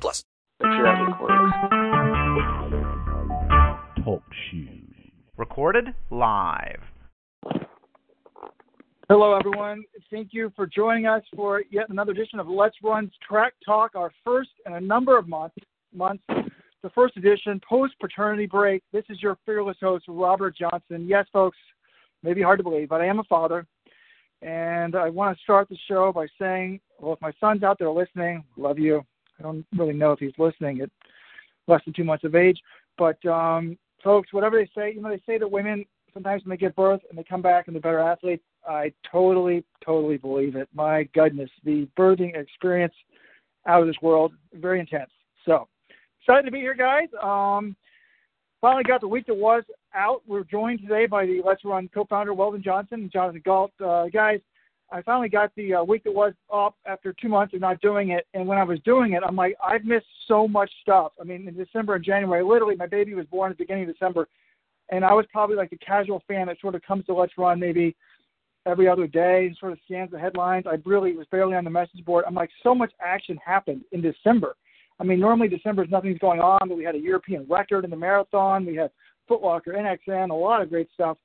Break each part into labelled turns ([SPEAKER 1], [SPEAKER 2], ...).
[SPEAKER 1] plus.
[SPEAKER 2] Talk shoes. Recorded live.
[SPEAKER 3] Hello, everyone. Thank you for joining us for yet another edition of Let's Run's Track Talk, our first in a number of months. Months, the first edition post paternity break. This is your fearless host, Robert Johnson. Yes, folks, maybe hard to believe, but I am a father, and I want to start the show by saying, well, if my son's out there listening, love you. I don't really know if he's listening at less than two months of age, but um, folks, whatever they say, you know, they say that women sometimes when they give birth and they come back and they're better athletes. I totally, totally believe it. My goodness, the birthing experience out of this world, very intense. So excited to be here, guys. Um, finally got the week that was out. We're joined today by the Let's Run co-founder Weldon Johnson and Jonathan Gault. Uh, guys, I finally got the uh, week that was up after two months of not doing it. And when I was doing it, I'm like, I've missed so much stuff. I mean, in December and January, literally, my baby was born at the beginning of December, and I was probably like the casual fan that sort of comes to Let's Run maybe every other day and sort of scans the headlines. I really was barely on the message board. I'm like, so much action happened in December. I mean, normally December is nothing's going on, but we had a European record in the marathon. We had Footlocker, NXN, a lot of great stuff.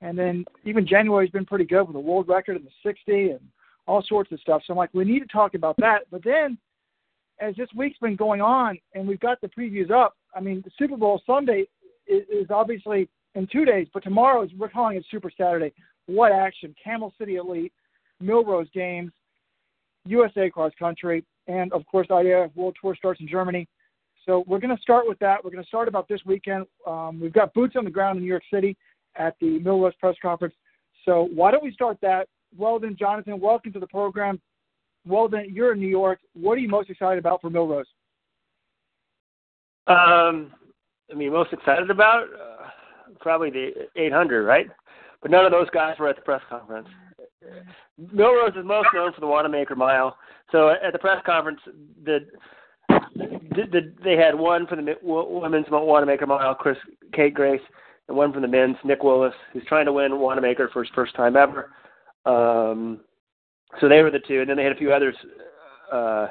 [SPEAKER 3] And then even January's been pretty good with a world record in the 60 and all sorts of stuff. So I'm like, we need to talk about that. But then as this week's been going on and we've got the previews up, I mean, the Super Bowl Sunday is, is obviously in two days, but tomorrow is we're calling it Super Saturday. What action! Camel City Elite, Millrose Games, USA Cross Country, and of course, the IAAF World Tour starts in Germany. So we're going to start with that. We're going to start about this weekend. Um, we've got boots on the ground in New York City at the Millrose press conference. So why don't we start that? Weldon, Jonathan, welcome to the program. Weldon, you're in New York. What are you most excited about for Millrose?
[SPEAKER 4] Um, I mean, most excited about uh, probably the 800, right? But none of those guys were at the press conference. Millrose is most known for the Wanamaker Mile. So at the press conference, the, the, the they had one for the women's Wanamaker Mile, Chris Kate Grace, and one from the men's, Nick Willis, who's trying to win Wanamaker for his first time ever. Um, so they were the two, and then they had a few others: uh,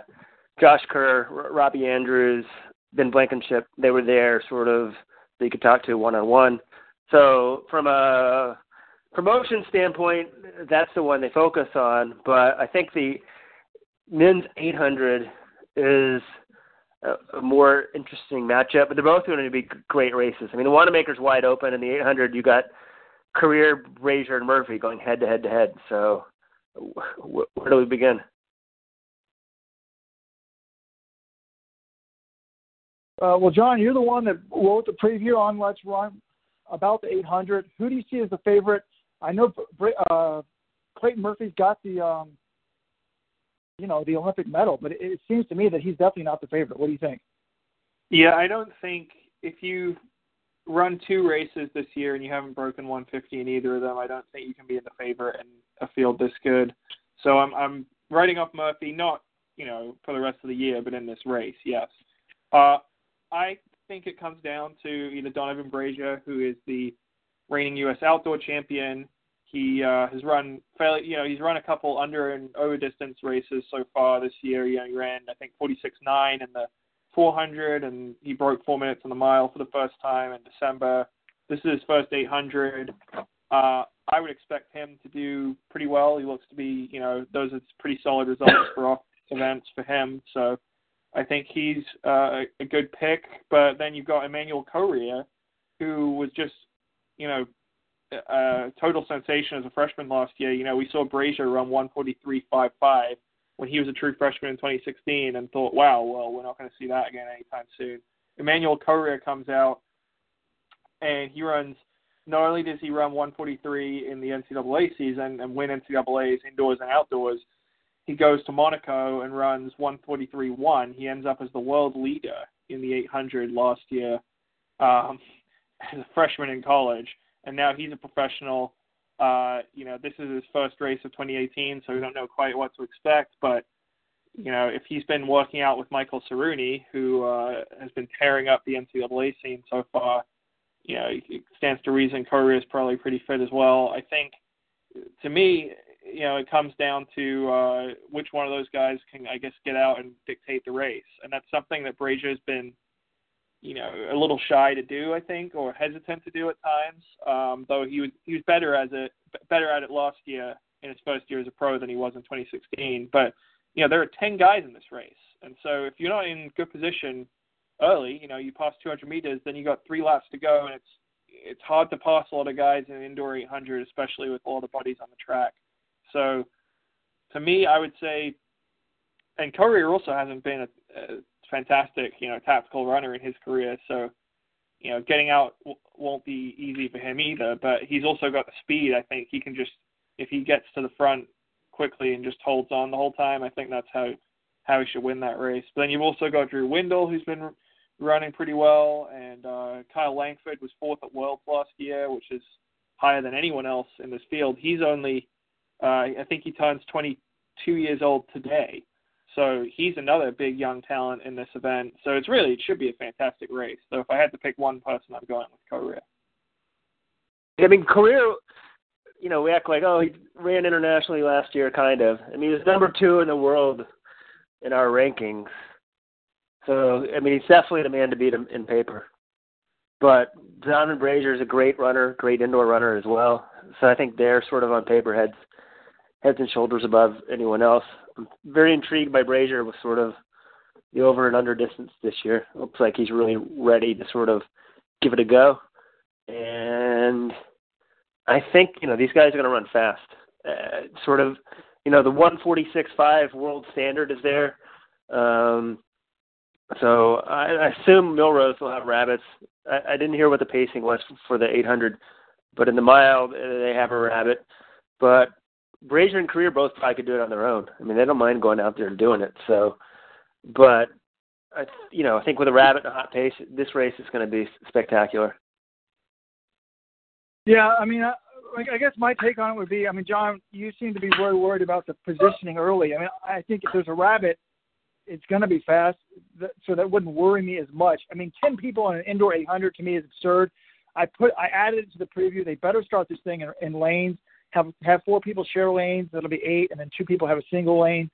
[SPEAKER 4] Josh Kerr, Robbie Andrews, Ben Blankenship. They were there, sort of, that you could talk to one on one. So from a promotion standpoint, that's the one they focus on. But I think the men's 800 is a, more interesting matchup. But they're both going to be great races. I mean, the Wanamaker's wide open, and the 800 you got Korir Brazier and Murphy going head to head to head. So where do we begin?
[SPEAKER 3] Uh, well, John, you're the one that wrote the preview on Let's Run about the 800. Who do you see as the favorite? I know uh, Clayton Murphy's got the, um, you know, the Olympic medal, but it, it seems to me that he's definitely not the favorite. What do you think?
[SPEAKER 5] Yeah, I don't think if you run two races this year and you haven't broken 150 in either of them, I don't think you can be in the favorite in a field this good. So I'm I'm writing off Murphy, not you know for the rest of the year, but in this race, yes. Uh, I think it comes down to either Donavan Brazier, who is the reigning U.S. outdoor champion. He uh, has run fairly, you know, he's run a couple under and over distance races so far this year. You know, he ran I think 46.9 in the 400, and he broke four minutes on the mile for the first time in December. This is his first 800. Uh, I would expect him to do pretty well. He looks to be, you know, those are pretty solid results for off events for him. So I think he's uh, a good pick. But then you've got Emmanuel Korir, who was just, you know, a total sensation as a freshman last year. You know, we saw Brazier run 143.55 when he was a true freshman in 2016 and thought, wow, well, we're not going to see that again anytime soon. Emmanuel Korir comes out and he runs. Not only does he run 143 in the NCAA season and win NCAA's indoors and outdoors, he goes to Monaco and runs 143.1. He ends up as the world leader in the 800 last year um, as a freshman in college, and now he's a professional. Uh, you know, this is his first race of 2018, so we don't know quite what to expect. But you know, if he's been working out with Michael Saruni, who uh, has been tearing up the NCAA scene so far, you know, it stands to reason Korir is probably pretty fit as well. I think, to me, you know, it comes down to uh, which one of those guys can, I guess, get out and dictate the race, and that's something that Brazier has been, you know, a little shy to do, I think, or hesitant to do at times. Um, though he was he was better as a better at it last year in his first year as a pro than he was in 2016. But you know, there are 10 guys in this race, and so if you're not in good position early, you know, you pass 200 meters, then you got three laps to go, and it's it's hard to pass a lot of guys in an indoor 800, especially with all the bodies on the track. So, to me, I would say, and Korir also hasn't been a, a fantastic, you know, tactical runner in his career. So, you know, getting out w- won't be easy for him either. But he's also got the speed. I think he can just, if he gets to the front quickly and just holds on the whole time, I think that's how how he should win that race. But then you've also got Drew Windle, who's been running pretty well, and uh, Kyle Langford was fourth at Worlds last year, which is higher than anyone else in this field. He's only, uh, I think he turns 22 years old today, so he's another big young talent in this event. So it's really it should be a fantastic race. So if I had to pick one person, I'm going with Korir.
[SPEAKER 4] I mean, Korir, you know, we act like, oh, he ran internationally last year, kind of. I mean, he was number two in the world in our rankings. So I mean, he's definitely the man to beat him in paper. But Donovan Brazier is a great runner, great indoor runner as well. So I think they're sort of on paper heads heads and shoulders above anyone else. I'm very intrigued by Brazier with sort of the over and under distance this year. Looks like he's really ready to sort of give it a go. And I think you know these guys are going to run fast. Uh, sort of, you know, the 146.5 world standard is there. Um, so I, I assume Millrose will have rabbits. I, I didn't hear what the pacing was for the 800, but in the mile they have a rabbit. But Brazier and Korir both probably could do it on their own. I mean, they don't mind going out there and doing it. So, but I, you know, I think with a rabbit and a hot pace, this race is going to be spectacular.
[SPEAKER 3] Yeah, I mean, uh, I, I guess my take on it would be, I mean, John, you seem to be very worried about the positioning early. I mean, I think if there's a rabbit it's going to be fast, so that wouldn't worry me as much. I mean, 10 people on an indoor 800 to me is absurd. I put I added it to the preview. They better start this thing in, in lanes. Have have four people share lanes. That'll be eight, and then two people have a single lane.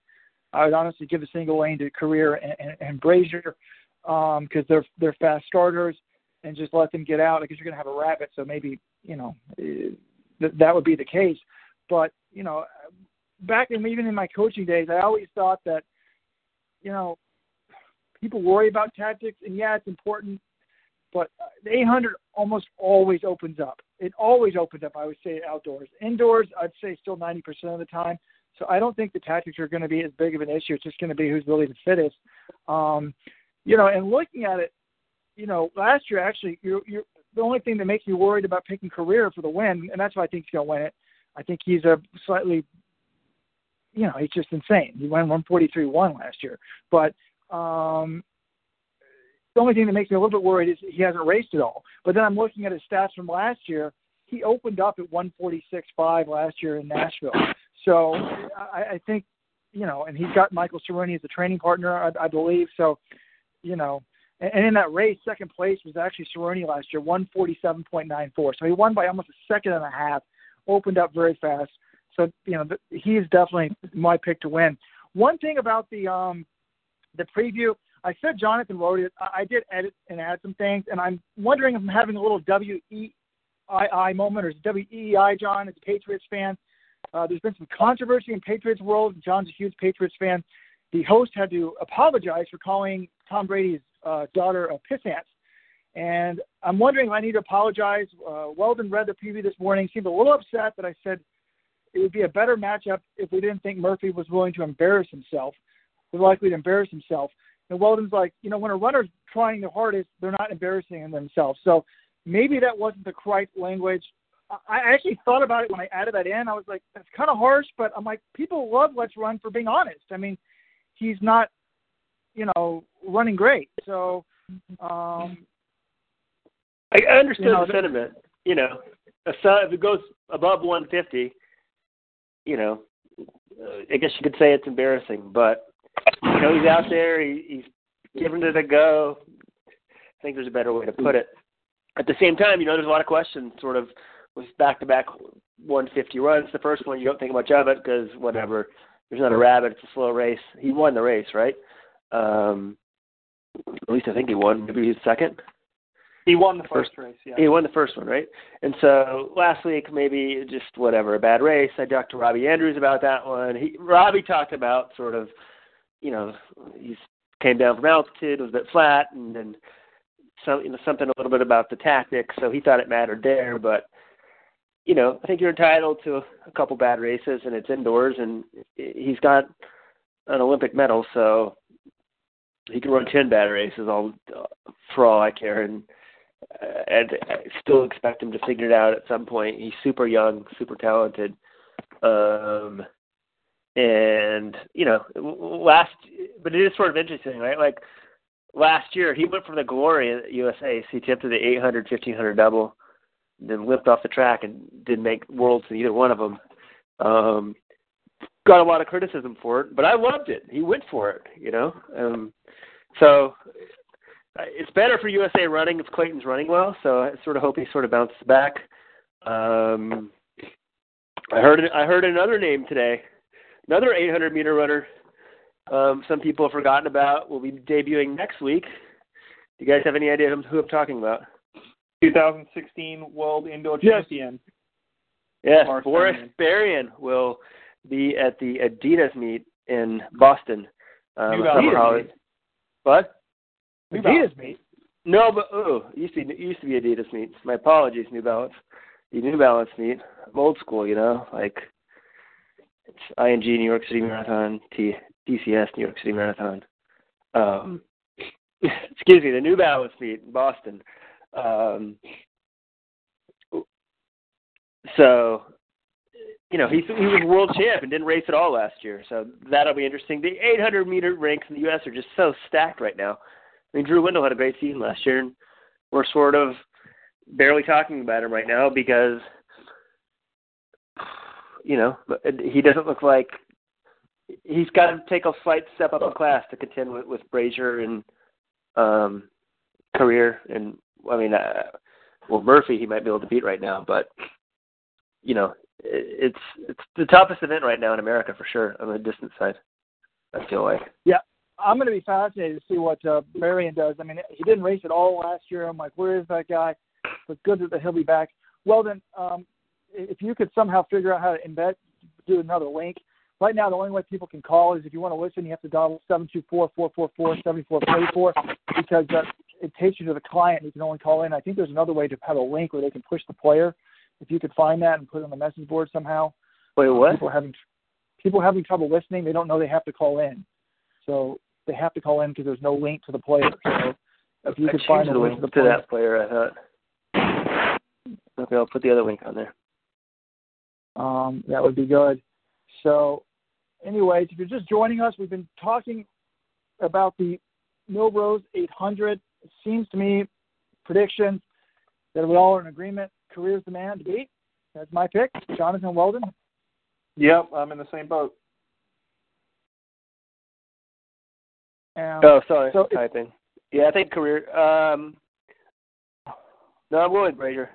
[SPEAKER 3] I would honestly give a single lane to Korir and, and, and Brazier because um, they're they're fast starters, and just let them get out because you're going to have a rabbit. So maybe you know th- that would be the case. But you know, back in even in my coaching days, I always thought that you know, people worry about tactics, and yeah, it's important, but the 800 almost always opens up. It always opens up, I would say, outdoors. Indoors, I'd say still 90% of the time. So I don't think the tactics are going to be as big of an issue. It's just going to be who's really the fittest. Um, you know, and looking at it, you know, last year actually, you're, you're the only thing that makes you worried about picking Korir for the win, and that's why I think he's going to win it. I think he's a slightly you know, he's just insane. He won 143-1 last year. But um, the only thing that makes me a little bit worried is he hasn't raced at all. But then I'm looking at his stats from last year. He opened up at 146.5 last year in Nashville. So I, I think, you know, and he's got Michael Saruni as a training partner, I, I believe. So, you know, and, and in that race, second place was actually Saruni last year, 147.94. So he won by almost a second and a half. Opened up very fast. So you know he's definitely my pick to win. One thing about the um the preview, I said Jonathan wrote it. I did edit and add some things, and I'm wondering if I'm having a little W E I I moment or is W E I John as a Patriots fan. Uh, there's been some controversy in Patriots world. John's a huge Patriots fan. The host had to apologize for calling Tom Brady's uh, daughter a pissant. And I'm wondering if I need to apologize. Uh, Weldon read the preview this morning, seemed a little upset that I said it would be a better matchup if we didn't think Murphy was willing to embarrass himself, was likely to embarrass himself. And Weldon's like, you know, when a runner's trying the hardest, they're not embarrassing themselves. So maybe that wasn't the correct language. I actually thought about it when I added that in. I was like, that's kind of harsh, but I'm like, people love Let's Run for being honest. I mean, he's not, you know, running great. So, um,
[SPEAKER 4] I I understood
[SPEAKER 3] You know,
[SPEAKER 4] the sentiment. You know, if it goes above 150, you know, I guess you could say it's embarrassing, but you know, he's out there. He, he's giving it a go. I think there's a better way to put it. At the same time, you know, there's a lot of questions, sort of, with back-to-back 150 runs. The first one, you don't think much of it because whatever. There's not a rabbit. It's a slow race. He won the race, right? Um, at least I think he won. Maybe he's second.
[SPEAKER 5] He won the first race. Yeah.
[SPEAKER 4] He won the first one, right? And so last week, maybe just whatever, a bad race. I talked to Robbie Andrews about that one. He Robbie talked about sort of, you know, he came down from altitude, was a bit flat, and then some, you know, something a little bit about the tactics. So he thought it mattered there, but you know, I think you're entitled to a couple bad races, and it's indoors, and he's got an Olympic medal, so he can run ten bad races all for all I care, and uh, and I still expect him to figure it out at some point. He's super young, super talented, um, and you know, last, but it is sort of interesting, right? Like last year, he went for the glory at USA. So he attempted the 800, 1500 double, then limped off the track and didn't make worlds in either one of them. Um, got a lot of criticism for it, but I loved it. He went for it, you know. Um, so it's better for USA running if Clayton's running well. So I sort of hope he sort of bounces back. Um, I heard I heard another name today, another 800 meter runner. Um, some people have forgotten about will be debuting next week. Do you guys have any idea who I'm talking about?
[SPEAKER 5] 2016 World Indoor
[SPEAKER 3] Yes.
[SPEAKER 5] Champion.
[SPEAKER 4] Yes,
[SPEAKER 5] Boris
[SPEAKER 4] Boris Berian will be at the Adidas meet in Boston. Um,
[SPEAKER 5] New Balance.
[SPEAKER 4] Holidays. What?
[SPEAKER 5] New
[SPEAKER 3] Adidas
[SPEAKER 5] Balance.
[SPEAKER 3] meet.
[SPEAKER 4] No, but oh, it used to be, used to be Adidas meets. My apologies, New Balance. The New Balance meet. I'm old school, you know, like it's ING New York City Marathon, T DCS New York City Marathon. Um, excuse me, the New Balance meet in Boston. Um, so, you know, he he was world champ and didn't race at all last year. So that'll be interesting. The 800 meter ranks in the U.S. are just so stacked right now. I mean, Drew Windle had a great season last year, and we're sort of barely talking about him right now because, you know, he doesn't look like he's got to take a slight step up in class to contend with, with Brazier and um, Korir. And I mean, uh, well, Murphy he might be able to beat right now, but you know, it, it's it's the toughest event right now in America for sure on the distance side. I feel like.
[SPEAKER 3] Yeah, I'm going to be fascinated to see what uh, Berian does. I mean, he didn't race at all last year. I'm like, where is that guy? But good that he'll be back. Well, then, um, if you could somehow figure out how to embed, do another link. Right now, the only way people can call is if you want to listen, you have to dial 724-444-7444 because uh, it takes you to the client. and You can only call in. I think there's another way to have a link where they can push the player. If you could find that and put it on the message board somehow.
[SPEAKER 4] Wait, what?
[SPEAKER 3] People having people having trouble listening. They don't know they have to call in, so they have to call in because there's no link to the player. So if you
[SPEAKER 4] I
[SPEAKER 3] could find
[SPEAKER 4] the
[SPEAKER 3] a
[SPEAKER 4] link
[SPEAKER 3] to the
[SPEAKER 4] to
[SPEAKER 3] player,
[SPEAKER 4] that player. I thought. Okay, I'll put the other link on there.
[SPEAKER 3] Um, that would be good. So, anyways, if you're just joining us, we've been talking about the Millrose 800. It seems to me predictions that we all are in agreement. Korir's the man to beat. That's my pick. Jonathan Weldon.
[SPEAKER 5] Yep, I'm in the same boat.
[SPEAKER 3] And
[SPEAKER 4] Oh, sorry,
[SPEAKER 3] so it-
[SPEAKER 4] typing. Yeah, I think Korir. Um, no, I'm going with Brazier.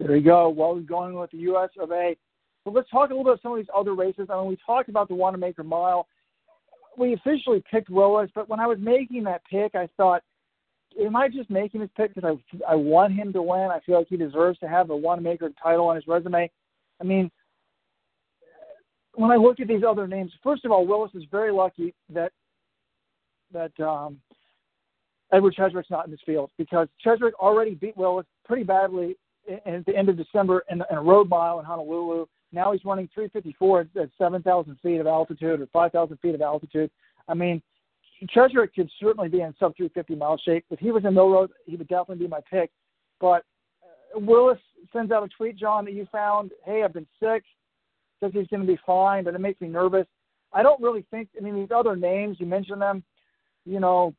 [SPEAKER 3] There you go. Weldon's going with the U.S. of A. So let's talk a little bit about some of these other races. I mean, we talked about the Wanamaker Mile. We officially picked Willis, but when I was making that pick, I thought, am I just making this pick because I I want him to win? I feel like he deserves to have the Wanamaker title on his resume. I mean, when I look at these other names, first of all, Willis is very lucky that that um, Edward Cheserek's not in this field because Cheserek already beat Willis pretty badly at the end of December in, in a road mile in Honolulu. Now he's running 354 at, at 7,000 feet of altitude or 5,000 feet of altitude. I mean, Cheserek could certainly be in sub 350 mile shape. If he was in Millrose, he would definitely be my pick. But uh, Willis sends out a tweet, John, that you found, hey, I've been sick, says he's going to be fine, but it makes me nervous. I don't really think, I mean, these other names, you mentioned them, you know,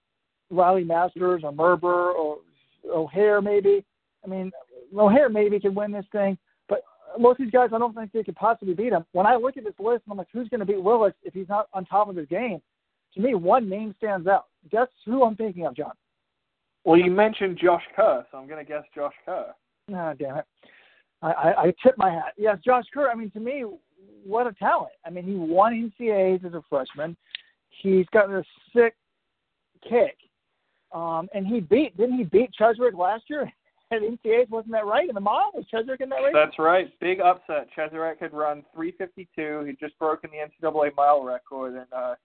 [SPEAKER 3] Riley Masters or Merber or O'Hare maybe. I mean, O'Hare maybe could win this thing, but most of these guys, I don't think they could possibly beat him. When I look at this list, I'm like, who's going to beat Willis if he's not on top of his game? To me, one name stands out. Guess who I'm thinking of, John?
[SPEAKER 5] Well, you mentioned Josh Kerr, so I'm going to guess Josh Kerr.
[SPEAKER 3] Ah, damn it. I, I, I tip my hat. Yes, Josh Kerr. I mean, to me, what a talent. I mean, he won NCAAs as a freshman. He's got a sick kick. Um, and he beat, didn't he beat Cheserek last year at NCAAs? Wasn't that right? In the mile? Was Cheserek in that race?
[SPEAKER 5] That's right. Big upset. Cheserek had run 352. He'd just broken the NCAA mile record. And uh,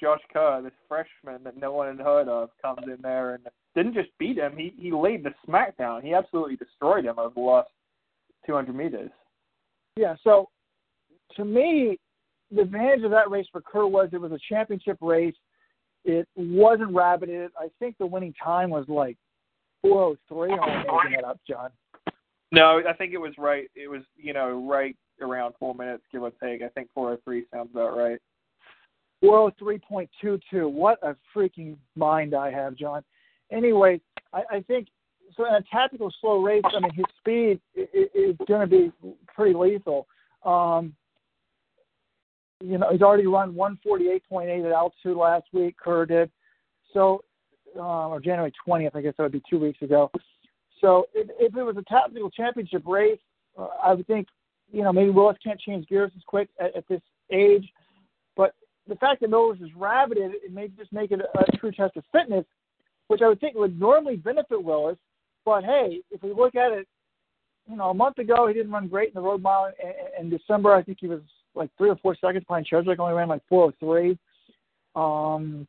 [SPEAKER 5] Josh Kerr, this freshman that no one had heard of, comes in there and didn't just beat him. He he laid the smackdown. He absolutely destroyed him over the last 200 meters.
[SPEAKER 3] Yeah. So, to me, the advantage of that race for Kerr was it was a championship race. It wasn't rabbited. I think the winning time was like 403. I'm making that up, John.
[SPEAKER 5] No, I think it was right. It was you know right around four minutes, give or take. I think 403 sounds about right.
[SPEAKER 3] 403.22. What a freaking mind I have, John. Anyway, I, I think so. In a tactical slow race, I mean, his speed is, is going to be pretty lethal. Um, you know, he's already run 148.8 at altitude last week. Kerr did. So, uh, or January 20th, I guess that would be two weeks ago. So, if, if it was a tactical championship race, uh, I would think, you know, maybe Willis can't change gears as quick at, at this age. But the fact that Willis is rabbited, it may just make it a, a true test of fitness, which I would think would normally benefit Willis. But hey, if we look at it, you know, a month ago he didn't run great in the road mile. In, in December, I think he was like three or four seconds behind Cheserek, only ran like 403. Um,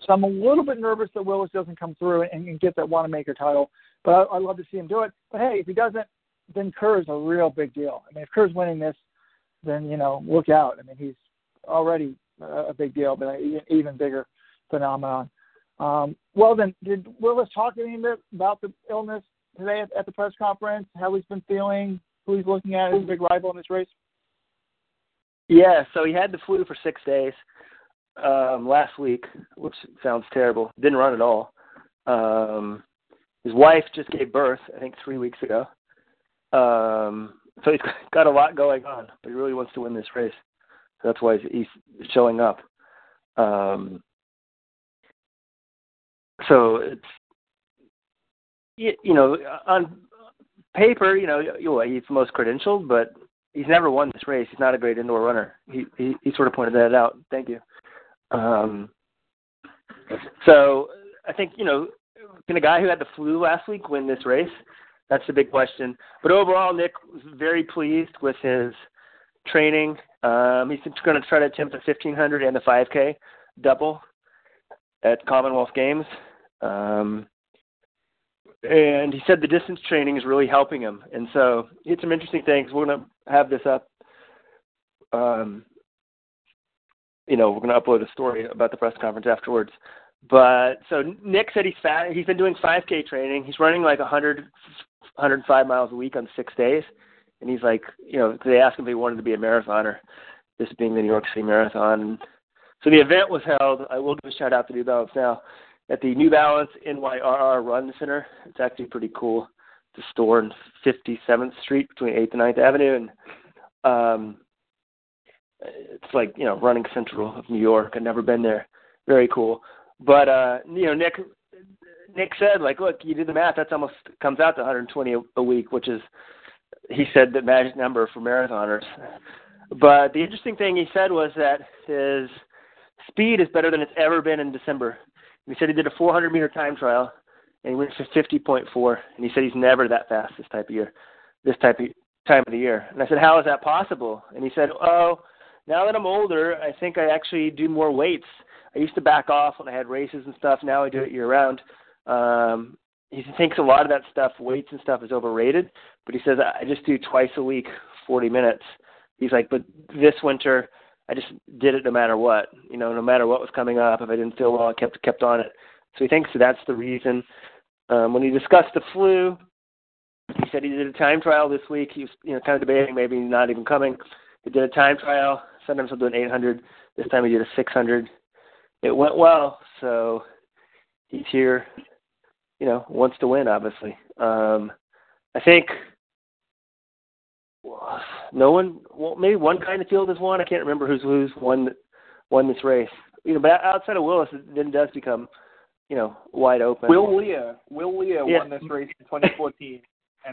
[SPEAKER 3] so I'm a little bit nervous that Willis doesn't come through and, and get that Wanamaker title. But I, I'd love to see him do it. But hey, if he doesn't, then Kerr's a real big deal. I mean, if Kerr's winning this, then you know, look out. I mean, he's already a big deal, but an even bigger phenomenon. Um, well, then, did Willis talk any bit about the illness today at, at the press conference? How he's been feeling? Who he's looking at as a big rival in this race?
[SPEAKER 4] Yeah, so he had the flu for six days um, last week, which sounds terrible. Didn't run at all. Um, his wife just gave birth, I think, three weeks ago. Um, so he's got a lot going on, but he really wants to win this race. So that's why he's showing up. Um, so it's you know on paper, you know, he's the most credentialed, but he's never won this race. He's not a great indoor runner. He he, he sort of pointed that out. Thank you. Um, so I think you know, can a guy who had the flu last week win this race? That's the big question. But overall, Nick was very pleased with his training. Um, he's going to try to attempt the 1500 and the 5K double at Commonwealth Games. Um, and he said the distance training is really helping him. And so he had some interesting things. We're going to have this up. Um, you know, we're going to upload a story about the press conference afterwards. But so Nick said he's fat. He's been doing 5K training. He's running like 100, 105 miles a week on six days. And he's like, you know, they asked him if he wanted to be a marathoner, this being the New York City Marathon. So the event was held. I will give a shout out to New Balance now at the New Balance NYRR Run Center. It's actually pretty cool. A store in 57th Street between 8th and 9th Avenue, and um, it's like you know running central of New York. I've never been there. Very cool. But uh, you know, Nick Nick said like, look, you do the math. That's almost comes out to 120 a, a week, which is he said the magic number for marathoners. But the interesting thing he said was that his speed is better than it's ever been in December. He said he did a 400 meter time trial and he went for 50.4, and he said he's never that fast this type of year, this type of time of the year. And I said, how is that possible? And he said, oh, now that I'm older, I think I actually do more weights. I used to back off when I had races and stuff. Now I do it year round. Um, he thinks a lot of that stuff, weights and stuff, is overrated. But he says I just do twice a week, 40 minutes. He's like, but this winter I just did it no matter what. You know, no matter what was coming up. If I didn't feel well, I kept kept on it. So he thinks that's the reason. Um, when he discussed the flu, he said he did a time trial this week. He was you know kind of debating maybe not even coming. He did a time trial. Sometimes he'll do an 800. This time he did a 600. It went well, so he's here. You know, wants to win, obviously. Um, I think no one, well, maybe one guy in the field has won. I can't remember who's who's won won this race. You know, but outside of Willis, it then does become, you know, wide open.
[SPEAKER 5] Will Leer, Will Leer
[SPEAKER 4] Yeah.
[SPEAKER 5] won this race in 2014.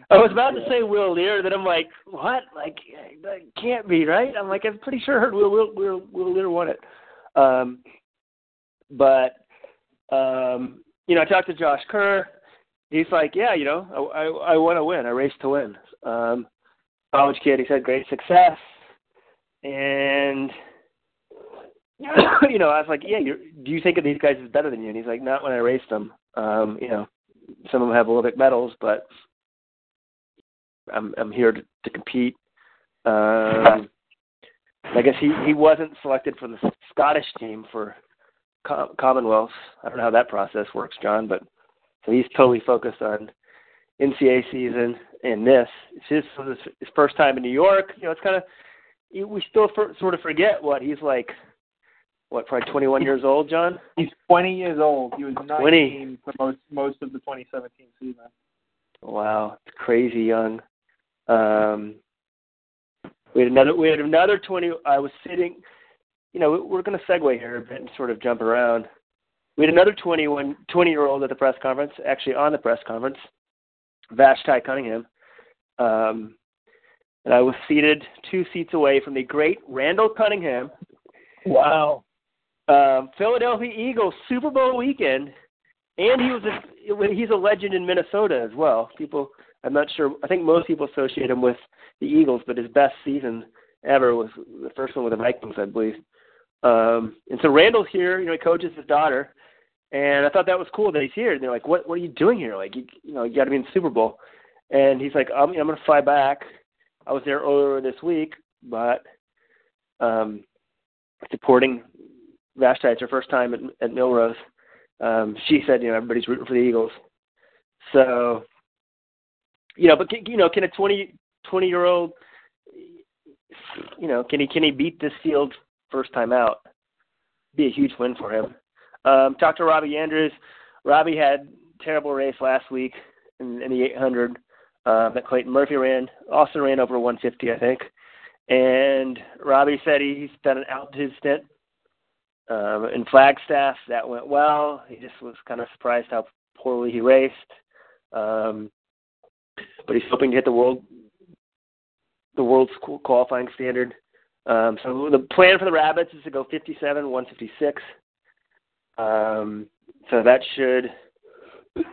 [SPEAKER 4] I was about to say Will Leer, then I'm like, what? Like that can't be right. I'm like, I'm pretty sure I heard Will Will Will, Will Leer won it. Um, but um, you know, I talked to Josh Kerr. He's like, yeah, you know, I I, I want to win. I race to win. Um, college kid. He's had great success, and you know, I was like, yeah, you're, do you think of these guys as better than you? And he's like, not when I raced them. Um, you know, some of them have Olympic medals, but I'm I'm here to, to compete. Um, I guess he he wasn't selected for the Scottish team for Com- Commonwealth. I don't know how that process works, John, but so he's totally focused on NCAA season and this. It's his, his first time in New York. You know, it's kind of we still for, sort of forget what he's like. What, probably 21 years old, John?
[SPEAKER 5] he's 20 years old. He was 19
[SPEAKER 4] 20.
[SPEAKER 5] for most most of the 2017 season.
[SPEAKER 4] Wow, it's crazy young. Um, we had another. We had another twenty. I was sitting. You know, we're going to segue here a bit and sort of jump around. We had another 21, 20 year old at the press conference, actually on the press conference, Vashti Cunningham. Um, and I was seated two seats away from the great Randall Cunningham.
[SPEAKER 5] Wow.
[SPEAKER 4] Um, Philadelphia Eagles Super Bowl weekend, and he was a, he's a legend in Minnesota as well. People, I'm not sure. I think most people associate him with the Eagles, but his best season ever was the first one with the Vikings, I believe. Um, and so Randall's here. You know, he coaches his daughter, and I thought that was cool that he's here. And they're like, "What? What are you doing here? Like, you, you know, you got to be in the Super Bowl." And he's like, "I'm, I'm going to fly back. I was there earlier this week, but um, supporting Vashti. It's her first time at, at Millrose. Um, she said, you know, everybody's rooting for the Eagles. So, you know, but can, you know, can a 20, 20 year old, you know, can he can he beat this field first time out? Be a huge win for him. Um, talked to Robbie Andrews. Robbie had terrible race last week in, in the 800 uh, that Clayton Murphy ran. Also ran over 150, I think. And Robbie said he, he's done an altitude stint um, in Flagstaff. That went well. He just was kind of surprised how poorly he raced. Um, but he's hoping to hit the world the world's qualifying standard. Um, so the plan for the Rabbits is to go 57, 156. Um, so that should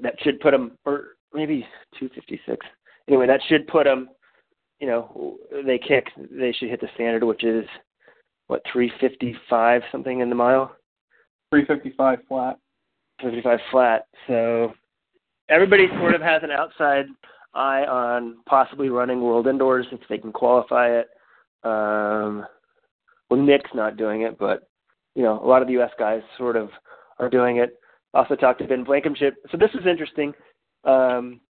[SPEAKER 4] that should put them, or maybe 256. Anyway, that should put them. You know, they kick. They should hit the standard, which is what 355 something in the mile.
[SPEAKER 5] 355 flat.
[SPEAKER 4] 55 flat. So everybody sort of has an outside eye on possibly running World Indoors if they can qualify it. Um, well, Nick's not doing it, but you know, a lot of the U.S. guys sort of are doing it. Also talked to Ben Blankenship. So this is interesting. Um,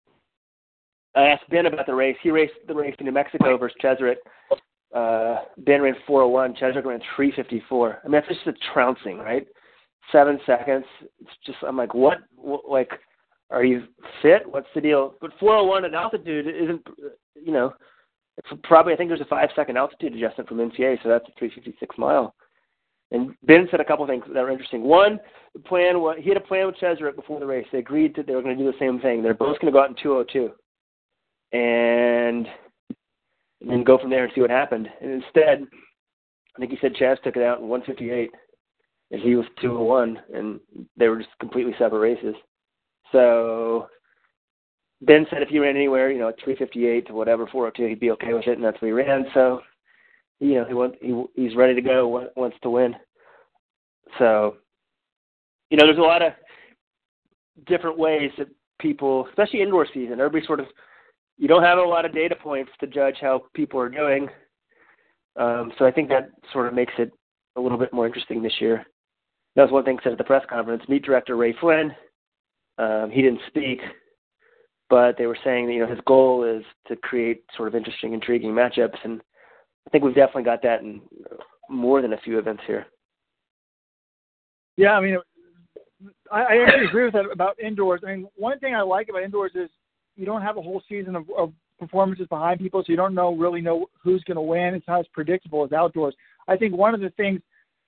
[SPEAKER 4] I asked Ben about the race. He raced the race in New Mexico versus Cheserek. Uh, Ben ran 401. Cheserek ran 354. I mean, that's just a trouncing, right? Seven seconds. It's just, I'm like, what? what like, are you fit? What's the deal? But 401 at altitude isn't, you know, it's probably, I think there's a five second altitude adjustment from NCA, so that's a 356 mile. And Ben said a couple things that were interesting. One, the plan was he had a plan with Cheserek before the race. They agreed that they were going to do the same thing. They're both going to go out in 202, and, and then go from there and see what happened. And instead, I think he said Chaz took it out in 158, and he was 201, and they were just completely separate races. So Ben said if he ran anywhere, you know, at 358 to whatever 402, he'd be okay with it, and that's what he ran. So you know he wants he he's ready to go wants to win so you know there's a lot of different ways that people especially indoor season everybody sort of you don't have a lot of data points to judge how people are doing um, so i think that sort of makes it a little bit more interesting this year that was one thing said at the press conference meet director ray flynn um, he didn't speak but they were saying that you know his goal is to create sort of interesting, intriguing matchups, and I think we've definitely got that in more than a few events here.
[SPEAKER 3] Yeah, I mean, I, I actually agree with that about indoors. I mean, one thing I like about indoors is you don't have a whole season of, of performances behind people, so you don't know really know who's going to win. It's not as predictable as outdoors. I think one of the things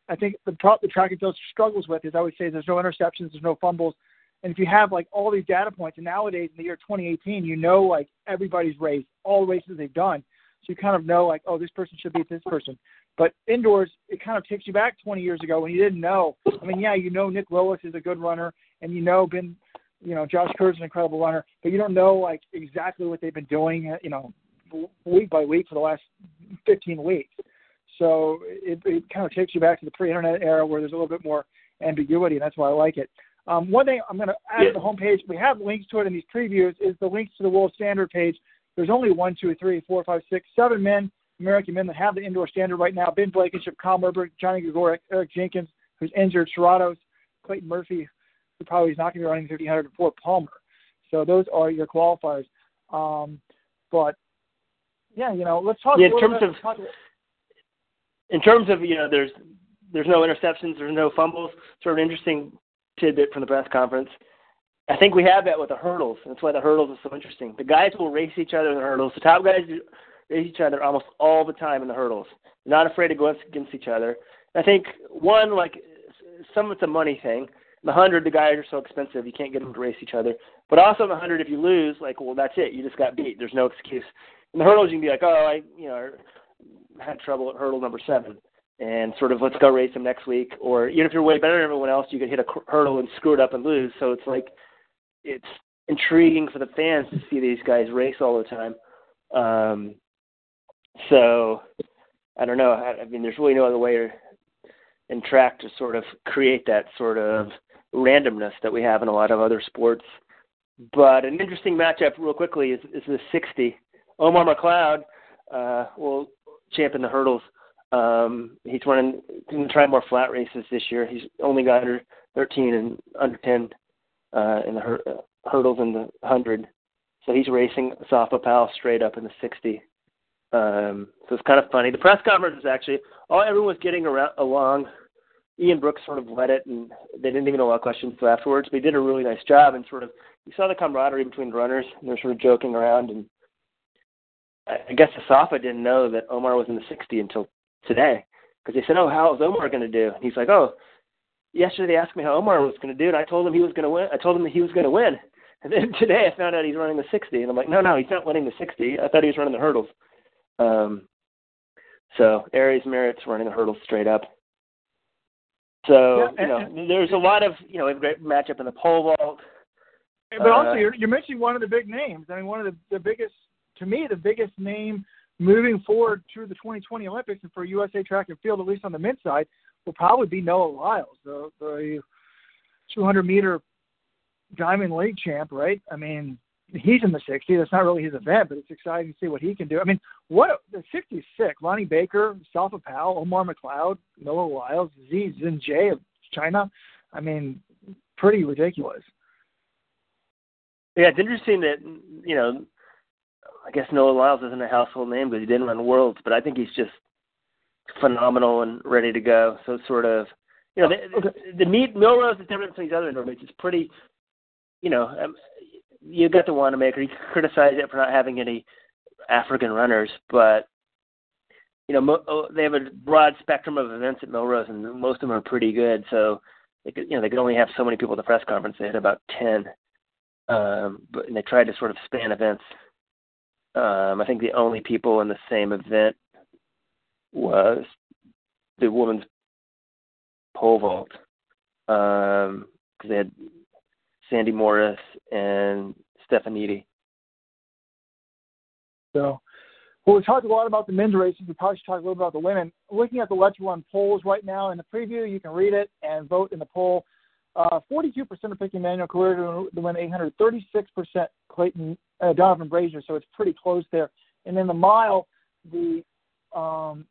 [SPEAKER 3] I think the the track and field struggles with is I would say there's no interceptions, there's no fumbles, and if you have like all these data points, and nowadays in the year 2018, you know like everybody's race, all races they've done, so you kind of know like oh this person should beat this person. But indoors, it kind of takes you back 20 years ago when you didn't know. I mean, yeah, you know Nick Willis is a good runner, and you know Ben you know, Josh Kerr's an incredible runner, but you don't know like exactly what they've been doing, you know, week by week for the last 15 weeks. So it, it kind of takes you back to the pre-internet era where there's a little bit more ambiguity, and that's why I like it. Um, one thing I'm going to add yeah. to the homepage, we have links to it in these previews, is the links to the World Standard page. There's only one, two, three, four, five, six, seven men, American men that have the indoor standard right now. Ben Blankenship, Kyle Merber, Johnny Gregorek, Eric Jenkins, who's injured, Serratos, Clayton Murphy, who probably is not going to be running 1500 for Palmer. So those are your qualifiers. Um, but yeah, you know, let's talk.
[SPEAKER 4] Yeah, in terms of talk, in terms of you know, there's there's no interceptions, there's no fumbles. Sort of an interesting tidbit from the press conference. I think we have that with the hurdles. That's why the hurdles are so interesting. The guys will race each other in the hurdles. The top guys race each other almost all the time in the hurdles. They're not afraid to go against each other. I think one, like some of it's a money thing the hundred, the guys are so expensive, you can't get them to race each other. But also in the hundred, if you lose, like, well, that's it. You just got beat. There's no excuse. In the hurdles, you can be like, oh, I, you know, had trouble at hurdle number seven, and sort of let's go race them next week. Or even if you're way better than everyone else, you could hit a hurdle and screw it up and lose. So it's like, it's intriguing for the fans to see these guys race all the time. Um, so I don't know. I, I mean, there's really no other way in track to sort of create that sort of randomness that we have in a lot of other sports. But an interesting matchup, real quickly, is, is the 60. Omar McLeod uh, will champion the hurdles. Um, he's running, going to try more flat races this year. He's only got under 13 and under 10 uh, in the hur- uh, hurdles in the 100. So he's racing Asafa Powell straight up in the 60. Um, so it's kind of funny. The press conference is actually all everyone's getting around, along Ian Brooks sort of led it, and they didn't even what questions afterwards. But he did a really nice job, and sort of you saw the camaraderie between the runners, and they're sort of joking around. And I guess Asafa didn't know that Omar was in the 60 until today, because they said, "Oh, how is Omar going to do?" And he's like, "Oh, yesterday they asked me how Omar was going to do, and I told him he was going to win. I told him that he was going to win." And then today I found out he's running the 60, and I'm like, "No, no, he's not winning the 60. I thought he was running the hurdles." Um, so Aries Merritt's running the hurdles straight up. So yeah, and, you know, there's a lot of you know a great matchup in the pole vault.
[SPEAKER 3] But also, uh, you're, you're mentioning one of the big names. I mean, one of the, the biggest, to me, the biggest name moving forward through the 2020 Olympics and for USA Track and Field, at least on the men's side, will probably be Noah Lyles, the, the 200 meter Diamond League champ, right? I mean, he's in the 60. That's not really his event, but it's exciting to see what he can do. I mean, what the 60 is sick. Ronnie Baker, Asafa Powell, Omar McLeod, Noah Lyles, Xie Zhenye of China. I mean, pretty ridiculous.
[SPEAKER 4] Yeah, it's interesting that you know, I guess Noah Lyles isn't a household name because he didn't run Worlds, but I think he's just phenomenal and ready to go. So sort of, you know, the, the meet Millrose is different from these other Nordics. It's pretty, you know, um, you got the Wanamaker. You criticize it for not having any African runners, but you know oh, they have a broad spectrum of events at Millrose, and most of them are pretty good. So they could, you know they could only have so many people at the press conference. They had about ten, um, but and they tried to sort of span events. Um, I think the only people in the same event was the women's pole vault because um, they had Sandi Morris, and Stefanidi.
[SPEAKER 3] So, well, we talked a lot about the men's races. We probably should talk a little bit about the women. Looking at the Let's Run polls right now in the preview, you can read it and vote in the poll. Uh, 42% are picking Manuel Korir to win 800, 36% Clayton uh, Donavan Brazier, so it's pretty close there. And in the mile, the um,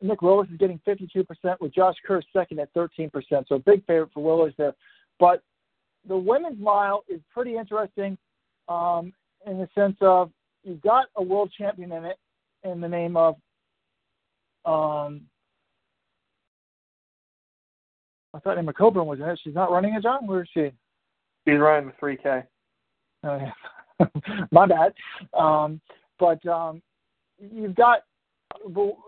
[SPEAKER 3] Nick Willis is getting 52% with Josh Kerr second at 13%, so a big favorite for Willis there. But the women's mile is pretty interesting. Um, in the sense of you've got a world champion in it in the name of um I thought Emma Coburn was in it. She's not running it, John? Where is she?
[SPEAKER 5] She's running the 3K.
[SPEAKER 3] Oh, yeah. My bad. Um, but um, you've got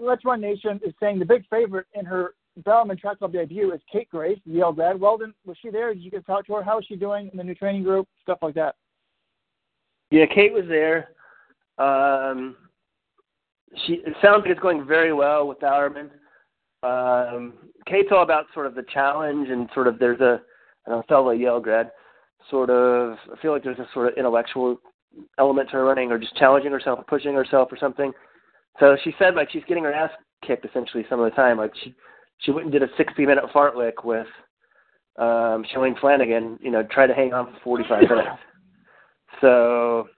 [SPEAKER 3] Let's Run Nation is saying the big favorite in her Bowerman Track Club debut is Kate Grace, Yale grad. Weldon, was she there? Did you get to talk to her? How is she doing in the new training group? Stuff like that.
[SPEAKER 4] Yeah, Kate was there. Um, she it sounds like it's going very well with Bowerman. Um, Kate's all about sort of the challenge and sort of there's a don't know, fellow Yale grad, sort of I feel like there's a sort of intellectual element to her running or just challenging herself, pushing herself or something. So she said like she's getting her ass kicked essentially some of the time. Like she she went and did a 60 minute fartlek with um Shalane Flanagan, you know, try to hang on for 45 minutes. So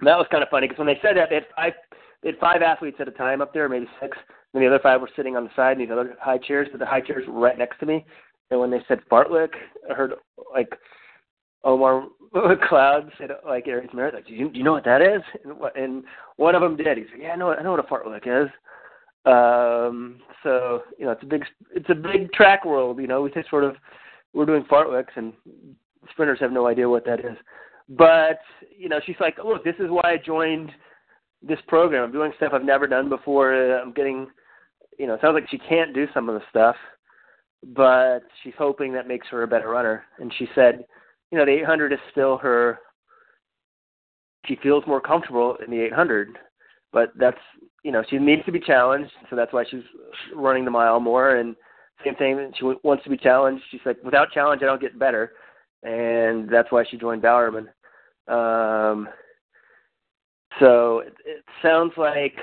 [SPEAKER 4] that was kind of funny because when they said that they had five they had five athletes at a time up there, maybe six, and the other five were sitting on the side in these other high chairs, but the high chairs were right next to me. And when they said fartlek, I heard like Omar McLeod said like Aries Merritt, like, do you, do you know what that is? And, and one of them did. He said, yeah, I know, I know what a fartlek is. Um, so you know, it's a big, it's a big track world. You know, we just sort of we're doing fartleks, and sprinters have no idea what that is. But you know, she's like, look, this is why I joined this program. I'm doing stuff I've never done before. I'm getting, you know, it sounds like she can't do some of the stuff, but she's hoping that makes her a better runner. And she said, you know, the 800 is still her. She feels more comfortable in the 800, but that's you know she needs to be challenged, so that's why she's running the mile more. And same thing, she wants to be challenged. She's like, without challenge, I don't get better, and that's why she joined Bowerman. Um, so it, it sounds like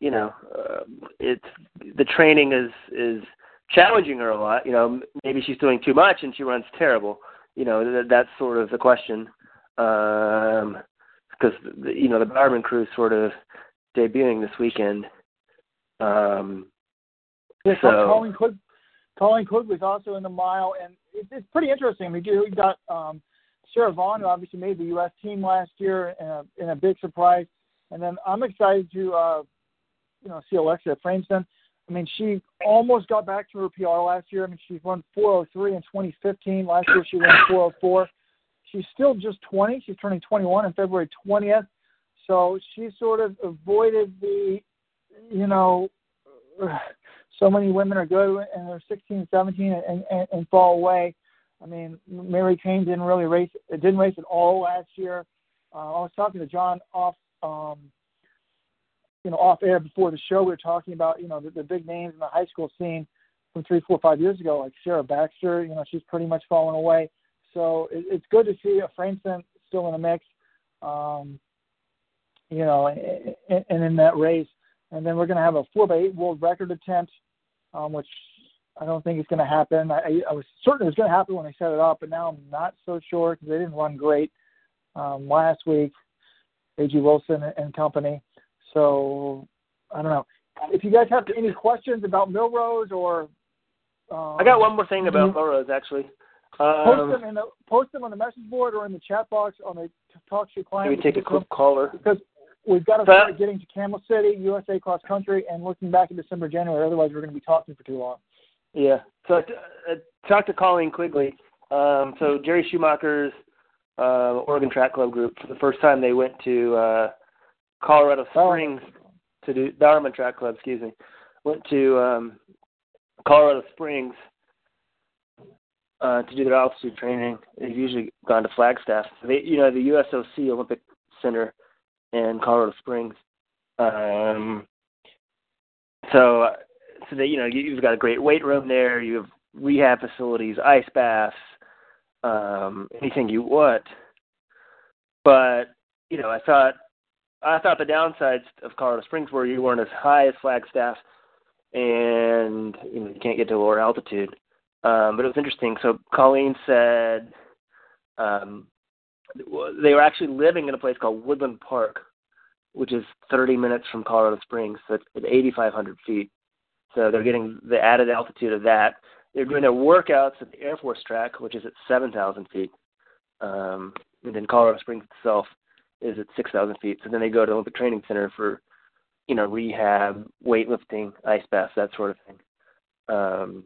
[SPEAKER 4] you know uh, it's the training is is challenging her a lot. You know, maybe she's doing too much and she runs terrible. You know, that, that's sort of the question. Um, because you know the Bowerman crew sort of debuting this weekend. Um,
[SPEAKER 3] yeah,
[SPEAKER 4] so
[SPEAKER 3] Colleen Quig, Colleen Quig was also in the mile, and it, it's pretty interesting. We do we got um, Sarah Vaughn, who obviously made the U.S. team last year in a, in a big surprise. And then I'm excited to, uh, you know, see Alexa Efraimson. I mean, she almost got back to her PR last year. I mean, she's run 403 in 2015. Last year she ran 404. She's still just 20. She's turning 21 on February 20th. So she sort of avoided the, you know, so many women are good and they're 16, 17 and, and, and fall away. I mean, Mary Cain didn't really race. It didn't race at all last year. Uh, I was talking to John off, um, you know, off air before the show. We were talking about, you know, the, the big names in the high school scene from three, four, five years ago, like Sarah Baxter. You know, she's pretty much fallen away. So it, it's good to see Efraimson still in the mix. Um, you know, and, in that race. And then we're going to have a four by eight world record attempt, um, which I don't think is going to happen. I, I was certain it was going to happen when they set it up, but now I'm not so sure because they didn't run great um, last week, Ajeé Wilson and company. So I don't know. If you guys have any questions about Millrose or um,
[SPEAKER 4] I got one more thing about Millrose actually. Um,
[SPEAKER 3] post them in the post them on the message board or in the chat box on the talk show client.
[SPEAKER 4] Maybe take a quick caller
[SPEAKER 3] because we've got to start getting to Camel City, USA cross country, and looking back in December, January. Otherwise, we're going to be talking for too long.
[SPEAKER 4] Yeah. So I uh, talked to Colleen Quigley. Um, so Jerry Schumacher's uh, Oregon Track Club group for the first time they went to uh, Colorado Springs to do Bowerman Track Club. Excuse me. Went to um, Colorado Springs uh, to do their altitude training. They've usually gone to Flagstaff. They, you know, the USOC Olympic Center in Colorado Springs. Um, so so that you know you've got a great weight room there. You have rehab facilities, ice baths, um, anything you want. But you know, I thought I thought the downsides of Colorado Springs were you weren't as high as Flagstaff, and you know you can't get to lower altitude. Um, but it was interesting. So Colleen said um, they were actually living in a place called Woodland Park, which is 30 minutes from Colorado Springs. So it's at 8,500 feet. So they're getting the added altitude of that. They're doing their workouts at the Air Force track, which is at 7,000 feet. Um, and then Colorado Springs itself is at 6,000 feet. So then they go to Olympic Training Center for, you know, rehab, weightlifting, ice baths, that sort of thing. Um,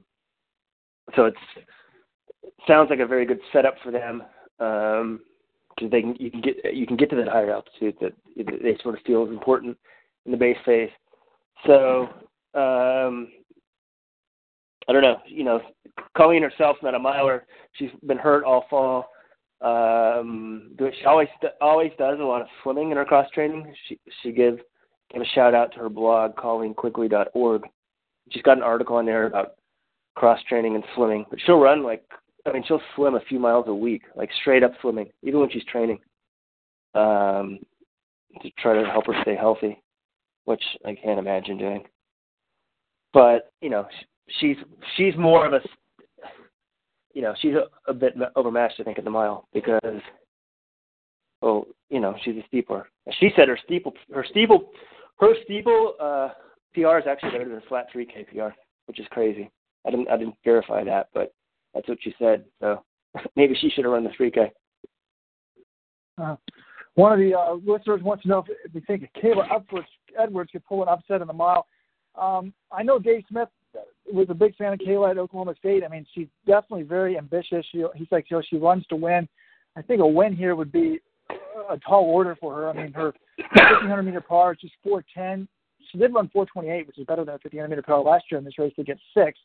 [SPEAKER 4] so it's sounds like a very good setup for them because they can you can get you can get to that higher altitude that they sort of feel is important in the base phase. So um, I don't know, you know, Colleen herself's not a miler. She's been hurt all fall. Um, she always always does a lot of swimming in her cross training. She she give give a shout out to her blog colleenquigley.org. She's got an article on there about cross training and swimming. But she'll run like I mean she'll swim a few miles a week, like straight up swimming, even when she's training. Um, to try to help her stay healthy, which I can't imagine doing. But you know, she's she's more of a you know she's a, a bit overmatched I think at the mile because well you know she's a steepler. She said her steeple her steeple her steeple uh, PR is actually better than a flat 3K PR, which is crazy. I didn't I didn't verify that, but that's what she said. So maybe she should have run the 3K.
[SPEAKER 3] Uh, one of the uh, listeners wants to know if we think Kayla Edwards, Edwards could pull an upset in the mile. Um, I know Dave Smith was a big fan of Kayla at Oklahoma State. I mean, she's definitely very ambitious. She, he's like, you know, she runs to win. I think a win here would be a tall order for her. I mean, her 1500 meter par is just 410. She did run 428, which is better than a 1500 meter par last year in this race to get sixth.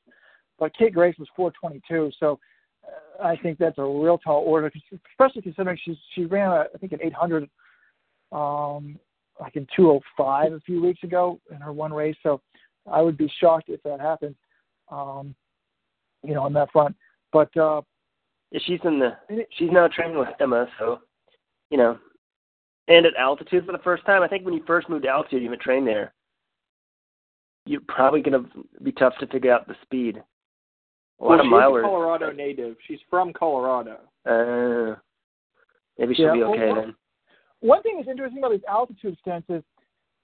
[SPEAKER 3] But Kate Grace was 422, so uh, I think that's a real tall order, especially considering she's she ran a, I think an 800, um, like in 205 a few weeks ago in her one race. So I would be shocked if that happened. Um, you know, on that front. But uh,
[SPEAKER 4] yeah, she's in the she's now training with Emma, so you know, and at altitude for the first time. I think when you first move to altitude, you even trained there. You're probably going to be tough to figure out the speed.
[SPEAKER 5] A lot well, she's a Colorado native. She's from Colorado.
[SPEAKER 4] Uh, maybe she'll
[SPEAKER 3] yeah,
[SPEAKER 4] be okay
[SPEAKER 3] well,
[SPEAKER 4] then.
[SPEAKER 3] One thing that's interesting about these altitude stints is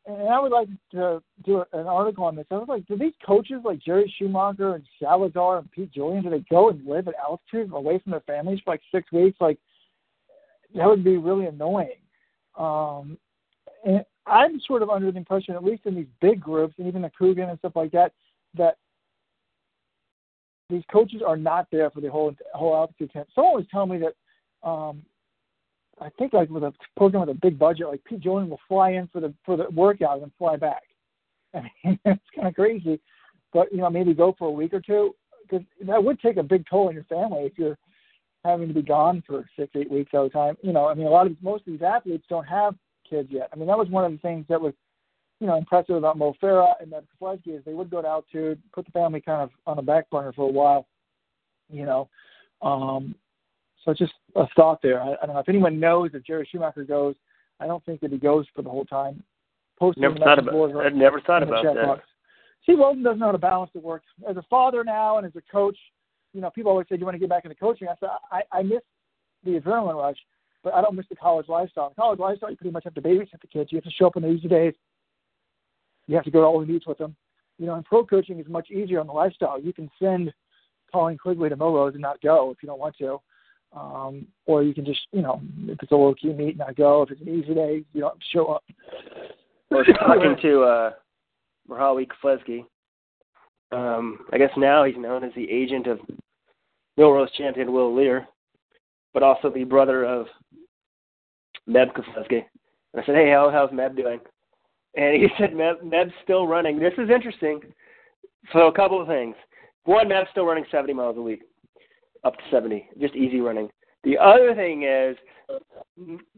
[SPEAKER 3] and I would like to do an article on this. I was like, do these coaches like Jerry Schumacher and Salazar and Pete Julian, do they go and live at altitude away from their families for like six weeks? Like, that would be really annoying. Um, and I'm sort of under the impression, at least in these big groups, and even the Coogan and stuff like that, that these coaches are not there for the whole whole altitude camp. Someone was telling me that um, I think like with a program with a big budget, like Pete Julian will fly in for the for the workout and fly back. I mean, it's kind of crazy, but you know maybe go for a week or two because that would take a big toll on your family if you're having to be gone for six eight weeks at a time. You know, I mean, a lot of most of these athletes don't have kids yet. I mean, that was one of the things that was you know impressive about Mo Farah and Meb Keflezighi is they would go to altitude, put the family kind of on the back burner for a while. You know, um, so just a thought there. I, I don't know if anyone knows if Jerry Schumacher goes. I don't think that he goes for the whole time.
[SPEAKER 4] Posting never thought about. I never thought about that. Box.
[SPEAKER 3] Steve Wilson doesn't know how to balance the work. As a father now and as a coach, you know, people always say, "Do you want to get back into coaching?" I said, "I, I miss the adrenaline rush, but I don't miss the college lifestyle. The college lifestyle, you pretty much have to babysit the kids. You have to show up on the easy days. You have to go to all the meets with them. You know, and pro coaching is much easier on the lifestyle. You can send Colleen Quigley to Millrose and not go if you don't want to. Um, or you can just, you know, if it's a low key meet, not go. If it's an easy day, you don't show up.
[SPEAKER 4] We're talking to uh, Merhawi Keflezighi. Um, I guess now he's known as the agent of Millrose champion Will Leer, but also the brother of Meb Keflezighi. And I said, hey, how, how's Meb doing? And he said, Meb, Meb's still running. This is interesting. So a couple of things. One, Meb's still running 70 miles a week up to 70, just easy running. The other thing is,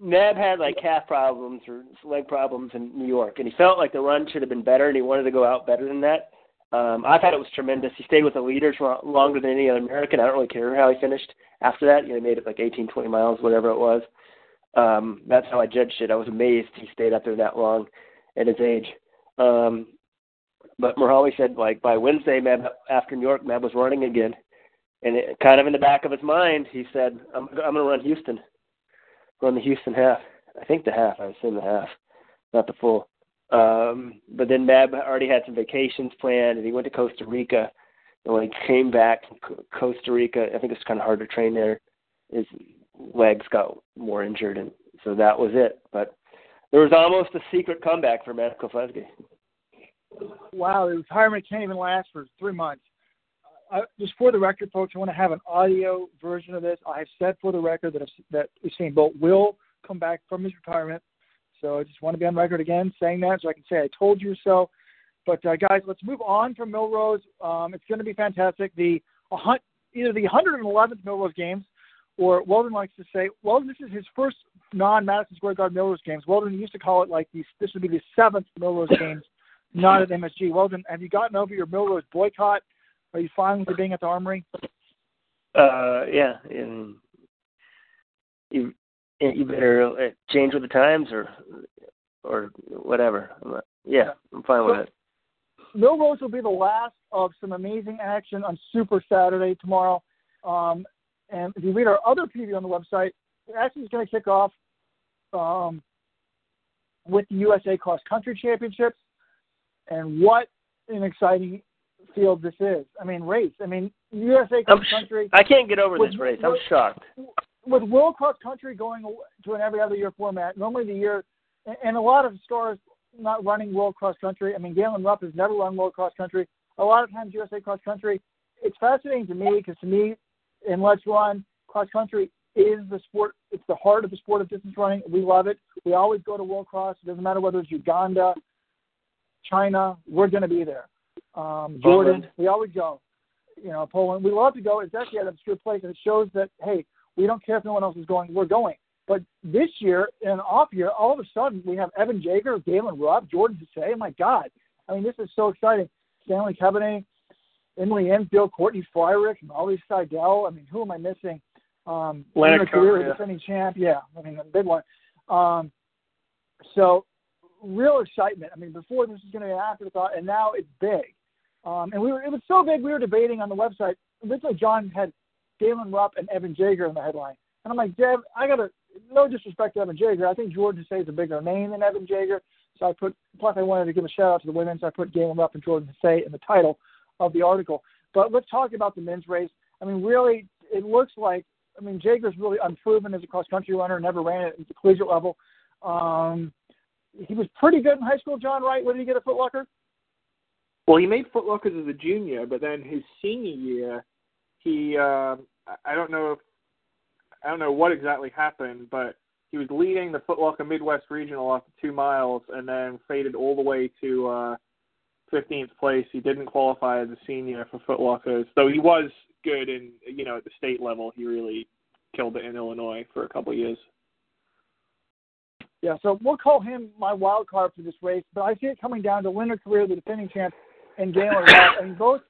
[SPEAKER 4] Meb had like calf problems or leg problems in New York, and he felt like the run should have been better, and he wanted to go out better than that. Um, I thought it was tremendous. He stayed with the leaders longer than any other American. I don't really care how he finished after that. You know, he made it like 18, 20 miles, whatever it was. Um, that's how I judged it. I was amazed he stayed up there that long at his age. Um, but Merhawi said like by Wednesday, Meb after New York, Meb was running again and it, kind of in the back of his mind, he said, "I'm, I'm going to run Houston, run the Houston half. I think the half. I assume the half, not the full." Um, but then Meb already had some vacations planned, and he went to Costa Rica. And when he came back from Costa Rica, I think it's kind of hard to train there. His legs got more injured, and so that was it. But there was almost a secret comeback for Meb Keflezighi.
[SPEAKER 3] Wow, the retirement can't even last for three months. Uh, just for the record, folks, I want to have an audio version of this. I have said for the record that that Usain Bolt will come back from his retirement. So I just want to be on record again saying that so I can say I told you so. But uh, guys, let's move on from Millrose. Um, it's going to be fantastic. The uh, either the 111th Milrose games, or Weldon likes to say, well, this is his first non-Madison Square Garden Millrose games. Weldon used to call it like the, this would be the seventh Millrose games, not at MSG. Weldon, have you gotten over your Millrose boycott? Are you fine with being at the Armory?
[SPEAKER 4] Uh, yeah, and you you better uh, change with the times or or whatever. Yeah, I'm fine
[SPEAKER 3] so,
[SPEAKER 4] with it.
[SPEAKER 3] Millrose will be the last of some amazing action on Super Saturday tomorrow. Um, and if you read our other preview on the website, action is going to kick off um, with the USA Cross Country Championships. And what an exciting field this is. I mean, race. I mean, USA Cross Country.
[SPEAKER 4] I can't get over this race. I'm
[SPEAKER 3] with,
[SPEAKER 4] shocked.
[SPEAKER 3] With World Cross Country going to an every other year format, normally the year, and a lot of stars not running World Cross Country. I mean, Galen Rupp has never run World Cross Country. A lot of times, USA Cross Country. It's fascinating to me because to me, in Let's Run, cross country is the sport. It's the heart of the sport of distance running. We love it. We always go to World Cross. It doesn't matter whether it's Uganda, China. We're going to be there. Um, Jordan. We always go. You know, Poland. We love to go. It's actually an obscure place, and it shows that hey, we don't care if no one else is going. We're going. But this year, in an off year, all of a sudden we have Evan Jager, Galen Rupp, Jordan. Oh my God! I mean, this is so exciting. Stanley Kebenei, Emily Infeld, Courtney Frerichs, Molly Seidel. I mean, who am I missing? Um, Korir yeah. defending champ. Yeah, I mean, a big one. Um, so, real excitement. I mean, before this was going to be an afterthought, and now it's big. Um, and we were, it was so big, we were debating on the website. Originally, John had Galen Rupp and Evan Jager in the headline. And I'm like, Dev, I got to, no disrespect to Evan Jager. I think Jordan Hasay is a bigger name than Evan Jager. So I put, plus I wanted to give a shout out to the women, so I put Galen Rupp and Jordan Hasay in the title of the article. But let's talk about the men's race. I mean, really, it looks like I mean, Jager's really unproven as a cross country runner. Never ran at the collegiate level. Um, he was pretty good in high school. John Wright, where did he get a Footlocker?
[SPEAKER 5] Well, he made Footlockers as a junior, but then his senior year, he uh, I don't know if I don't know what exactly happened, but he was leading the Footlocker Midwest Regional after two miles, and then faded all the way to uh, 15th place. He didn't qualify as a senior for Footlockers, though he was good in you know at the state level. He really killed it in Illinois for a couple of years.
[SPEAKER 3] Yeah, so we'll call him my wild card for this race, but I see it coming down to Leonard Korir, the defending champ, and Galen. I mean, both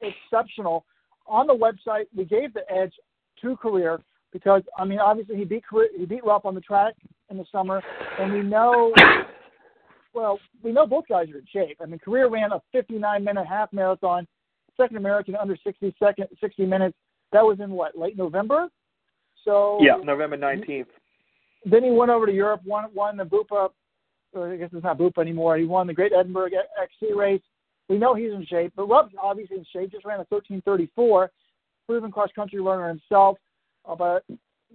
[SPEAKER 3] exceptional. On the website, we gave the edge to Korir because I mean, obviously he beat Korir, he beat Rupp on the track in the summer, and we know. Well, we know both guys are in shape. I mean, Korir ran a 59-minute half marathon second American under 60 second 60 minutes. That was in what late November. So
[SPEAKER 5] yeah, November 19th.
[SPEAKER 3] Then he went over to Europe, won won the Bupa. I guess it's not Bupa anymore. He won the Great Edinburgh XC race. We know he's in shape, but Rupp's obviously in shape. Just ran a 13:34, proven cross country runner himself. Uh, but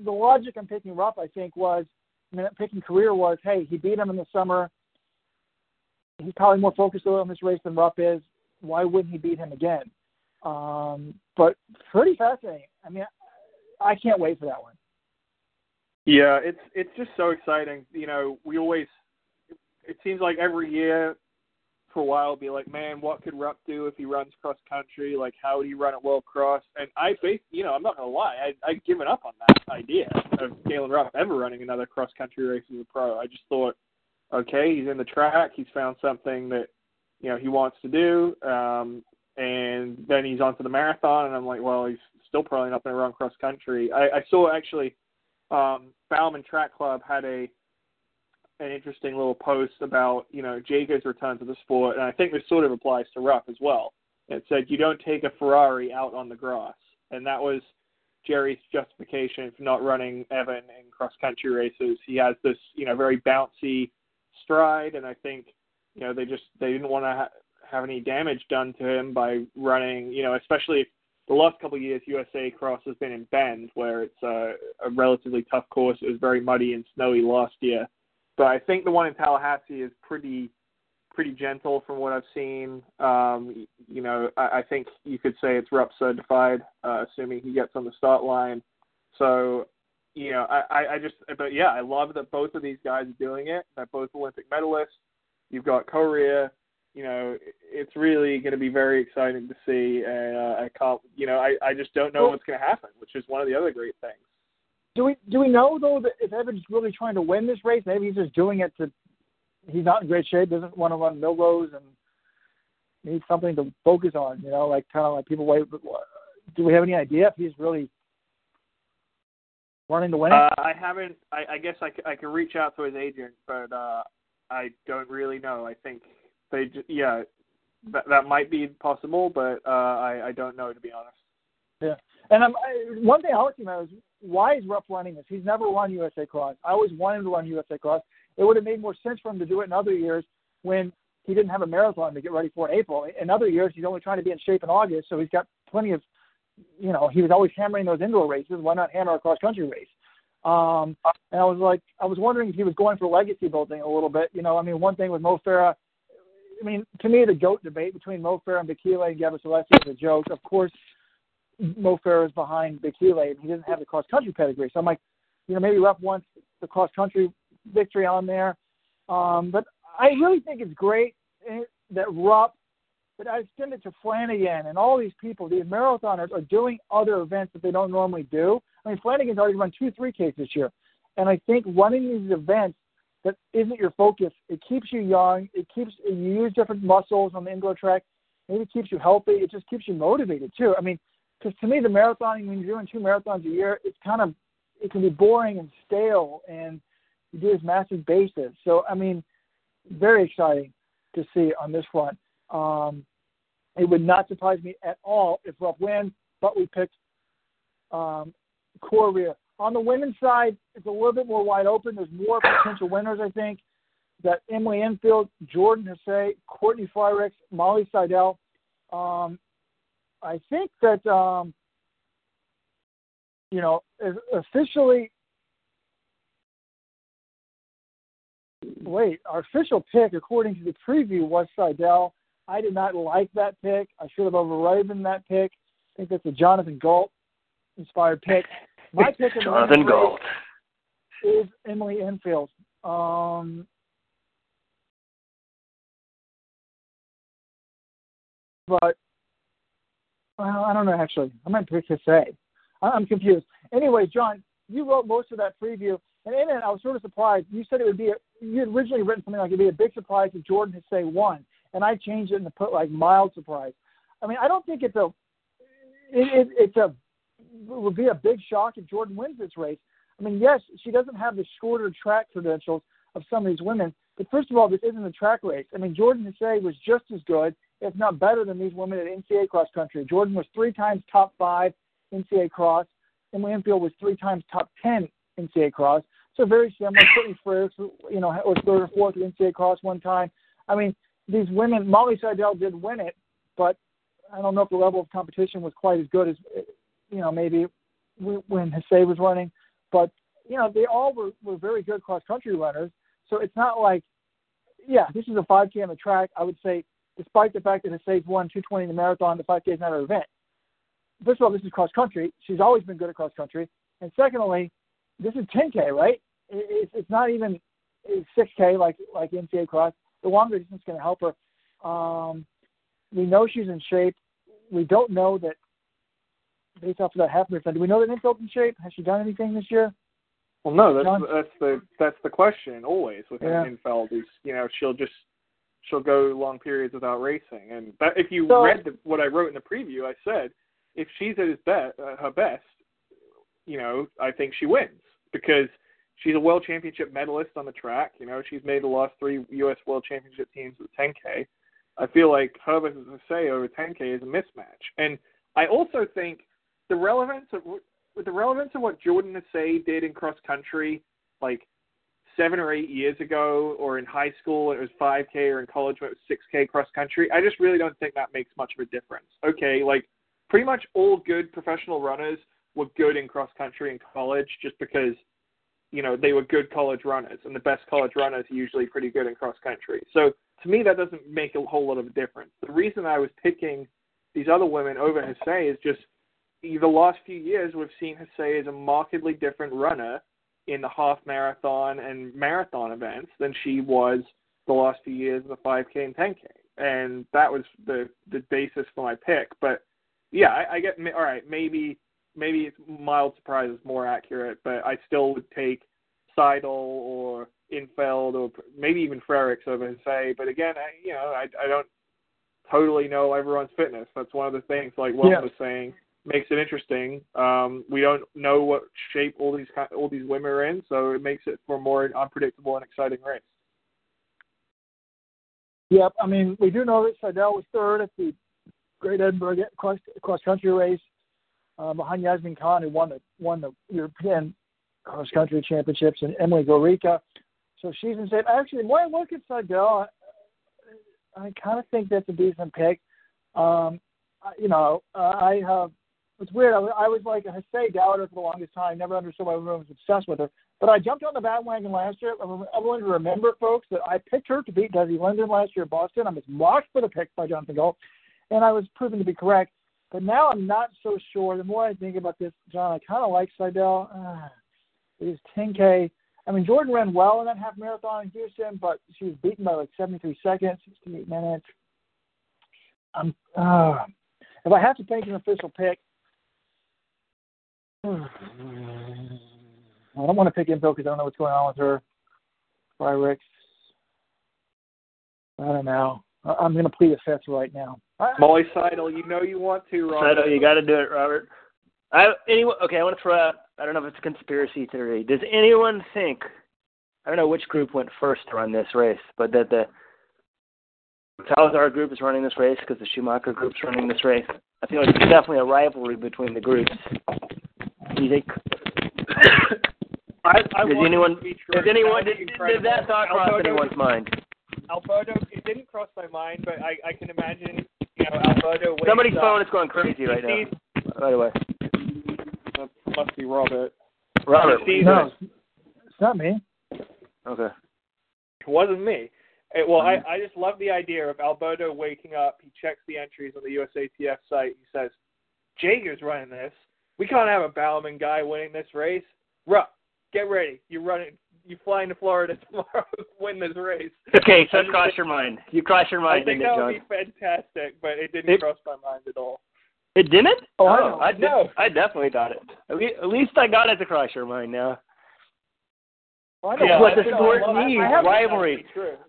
[SPEAKER 3] the logic I'm picking Rupp, I think, was I mean, picking Korir was, hey, he beat him in the summer. He's probably more focused on this race than Rupp is why wouldn't he beat him again? Um, but pretty fascinating. I mean, I can't wait for that one.
[SPEAKER 5] Yeah, it's it's just so exciting. You know, we always it seems like every year for a while be like, man, what could Rupp do if he runs cross country? Like, how would he run at World Cross? And I, you know, I'm not gonna lie, I I'd given up on that idea of Galen Rupp ever running another cross country race as a pro. I just thought, okay, he's in the track, he's found something that you know he wants to do. Um, and then he's on to the marathon, and I'm like, well, he's still probably not going to run cross country. I, I saw actually um, Bowerman Track Club had a an interesting little post about you know Jager's return to the sport, and I think this sort of applies to Rupp as well. It said you don't take a Ferrari out on the grass, and that was Jerry's justification for not running Evan in cross country races. He has this you know very bouncy stride, and I think you know they just they didn't want to ha- have any damage done to him by running. You know, especially the last couple of years USA Cross has been in Bend, where it's a, a relatively tough course. It was very muddy and snowy last year, but I think the one in Tallahassee is pretty pretty gentle from what I've seen. Um, you know, I, I think you could say it's Rupp certified, uh, assuming he gets on the start line. So, you know, I, I just, but yeah, I love that both of these guys are doing it. They're both Olympic medalists. You've got Korir. You know, it's really going to be very exciting to see. And uh, I can't, you know, I, I just don't know
[SPEAKER 3] Well-
[SPEAKER 5] what's going to happen, which is one of the other great things.
[SPEAKER 3] Do we do we know though that if Evans really trying to win this race, maybe he's just doing it to he's not in great shape, doesn't want to run Millrose and needs something to focus on, you know, like kind of like people wait. But do we have any idea if he's really running to win?
[SPEAKER 5] Uh, I haven't. I, I guess I, c- I can reach out to his agent, but uh, I don't really know. I think they. j- Yeah, that that might be possible, but uh, I I don't know to be honest.
[SPEAKER 3] Yeah, and I'm, I, one thing I want know is why is Rupp running this? He's never run USA Cross. I always wanted him to run USA Cross. It would have made more sense for him to do it in other years when he didn't have a marathon to get ready for in April. In other years, he's only trying to be in shape in August, so he's got plenty of, you know, he was always hammering those indoor races. Why not hammer a cross country race? Um, and I was like, I was wondering if he was going for legacy building a little bit. You know, I mean, one thing with Mo Farah, I mean, to me, the GOAT debate between Mo Farah and Bekele and Gebrselassie is a joke. Of course, Mo Farah is behind Bekele, and he doesn't have the cross country pedigree. So I'm like, you know, maybe Rupp wants the cross country victory on there. Um, but I really think it's great eh, that Rupp, that I extend it to Flanagan and all these people. These marathoners are doing other events that they don't normally do. I mean, Flanagan's already run two three Ks this year, and I think running these events that isn't your focus. It keeps you young. It keeps you use different muscles on the indoor track. Maybe it keeps you healthy. It just keeps you motivated too. I mean, because to me, the marathoning when you're doing two marathons a year, it's kind of it can be boring and stale, and you do this massive basis. So I mean, very exciting to see on this front. Um, it would not surprise me at all if Rupp wins, but we picked um, Korir. On the women's side, it's a little bit more wide open. There's more potential winners, I think. That Emily Infeld, Jordan Hasay, Courtney Frerichs, Molly Seidel. Um, I think that um, you know officially. Wait, our official pick, according to the preview, was Seidel. I did not like that pick. I should have overridden that pick. I think that's a Jonathan Gault inspired pick. My pick in
[SPEAKER 4] Jonathan Gault
[SPEAKER 3] is Emily Infeld. Um, but well, I don't know actually. I might pick to say. I'm confused. Anyway, John, you wrote most of that preview, and in it, I was sort of surprised. You said it would be a, you had originally written something like it'd be a big surprise if Jordan Hasay won, and I changed it and put like mild surprise. I mean, I don't think it's a it, it, it's a it would be a big shock if Jordan wins this race. I mean, yes, she doesn't have the shorter track credentials of some of these women, but first of all, this isn't a track race. I mean, Jordan Hasay was just as good, if not better, than these women at NCAA cross country. Jordan was three times top five NCAA cross. Emily Enfield was three times top ten NCAA cross. So very similar. Courtney Frerichs, you know, was third or fourth at NCAA cross one time. I mean, these women. Molly Seidel did win it, but I don't know if the level of competition was quite as good as, you know, maybe when Hasay was running. But you know, they all were were very good cross country runners. So it's not like, yeah, this is a 5K on the track. I would say, despite the fact that Hasay's won 220 in the marathon, the 5K is not her event. First of all, this is cross country. She's always been good at cross country. And secondly, this is 10K, right? It's it's not even 6K like like NCAA cross. The longer distance is going to help her. Um, we know she's in shape. We don't know that based off of that half marathon. Do we know that Infeld's in shape? Has she done anything this year?
[SPEAKER 5] Well, no, that's
[SPEAKER 3] John?
[SPEAKER 5] that's the that's the question always with
[SPEAKER 3] Yeah.
[SPEAKER 5] Infeld is you know she'll just she'll go long periods without racing, and that, if you
[SPEAKER 3] So-
[SPEAKER 5] read the, what I wrote in the preview, I said if she's at his best, uh, her best, you know, I think she wins because she's a world championship medalist on the track. You know, she's made the last three U.S. world championship teams with 10K. I feel like her versus say over 10K is a mismatch, and I also think the relevance of with the relevance of what Jordan Hasay did in cross country, like seven or eight years ago, or in high school it was 5K, or in college when it was 6K cross country. I just really don't think that makes much of a difference. Okay, like pretty much all good professional runners were good in cross country in college just because you know they were good college runners and the best college runners are usually pretty good in cross country so to me that doesn't make a whole lot of difference the reason i was picking these other women over Hasay is just the last few years we've seen Hasay as a markedly different runner in the half marathon and marathon events than she was the last few years in the 5K and 10K, and that was the the basis for my pick. But yeah, I, I get all right. Maybe maybe it's mild surprise is more accurate, but I still would take Seidel or Infeld or maybe even Frerichs over Hasay. But again, I, you know, I I don't totally know everyone's fitness. That's one of the things, like Will
[SPEAKER 3] Yeah.
[SPEAKER 5] was saying, makes it interesting. Um, we don't know what shape all these all these women are in, so it makes it for more unpredictable and exciting race.
[SPEAKER 3] Yep. I mean, we do know that Seidel was third at the Great Edinburgh cross cross country race uh, behind Yasemin Can, who won the won the European cross country championships, and Emelia Gorecka. So she's in shape. Actually, when I look at Seidel, I, I kind of think that's a decent pick. Um, I- you know, uh, I have. It's weird. I I was like a Hasay doubter for the longest time. I never understood why everyone was obsessed with her. But I jumped on the bandwagon last year. I want to remember, folks, that I picked her to beat Desi Linden last year at Boston. I was mocked for the pick by Jonathan Gault, and I was proven to be correct. But now I'm not so sure. The more I think about this, John, I kind of like Seidel. Uh, these 10K. I mean, Jordan ran well in that half marathon in Houston, but she was beaten by like 73 seconds, 68 minutes. I'm, uh, if I have to pick an official pick, I don't want to pick info because I don't know what's going on with her. Frerichs. I don't know. I'm going to plead the fifth right now.
[SPEAKER 5] Molly Seidel, you know you want to, Robert.
[SPEAKER 4] Seidel, you got to do it, Robert. I anyone okay? I want to throw out. I don't know if it's a conspiracy theory. Does anyone think? I don't know which group went first to run this race, but that the Salazar group is running this race because the Schumacher group's running this race. I feel like there's definitely a rivalry between the groups. Do you think?
[SPEAKER 5] I, I
[SPEAKER 4] Does anyone? Does anyone? Did, did that thought cross
[SPEAKER 5] Alberto-
[SPEAKER 4] anyone's mind?
[SPEAKER 5] Alberto, it didn't cross my mind, but I, I can imagine, know, Alberto.
[SPEAKER 4] Somebody's
[SPEAKER 5] up,
[SPEAKER 4] phone is going crazy
[SPEAKER 5] he
[SPEAKER 4] right now. By the way,
[SPEAKER 5] That must be Robert.
[SPEAKER 4] Robert.
[SPEAKER 5] He sees
[SPEAKER 3] no, it's not me.
[SPEAKER 4] Okay.
[SPEAKER 5] It wasn't me. It, well, I, mm. I just love the idea of Alberto waking up. He checks the entries on the USATF site. He says, Jager's running this. We can't have a Bowerman guy winning this race. Rupp, get ready. You're running. You're flying to Florida tomorrow to win this race.
[SPEAKER 4] Okay, so it crossed your mind. You crossed your mind. I think
[SPEAKER 5] that would be fantastic, but it didn't
[SPEAKER 4] It-
[SPEAKER 5] cross my mind at all.
[SPEAKER 4] It didn't?
[SPEAKER 3] Oh, I know.
[SPEAKER 4] I did,
[SPEAKER 5] No.
[SPEAKER 4] I definitely thought it. At least, I got it to cross your mind now.
[SPEAKER 3] Well, I.
[SPEAKER 4] Yeah,
[SPEAKER 3] what
[SPEAKER 4] the sport needs, rivalry.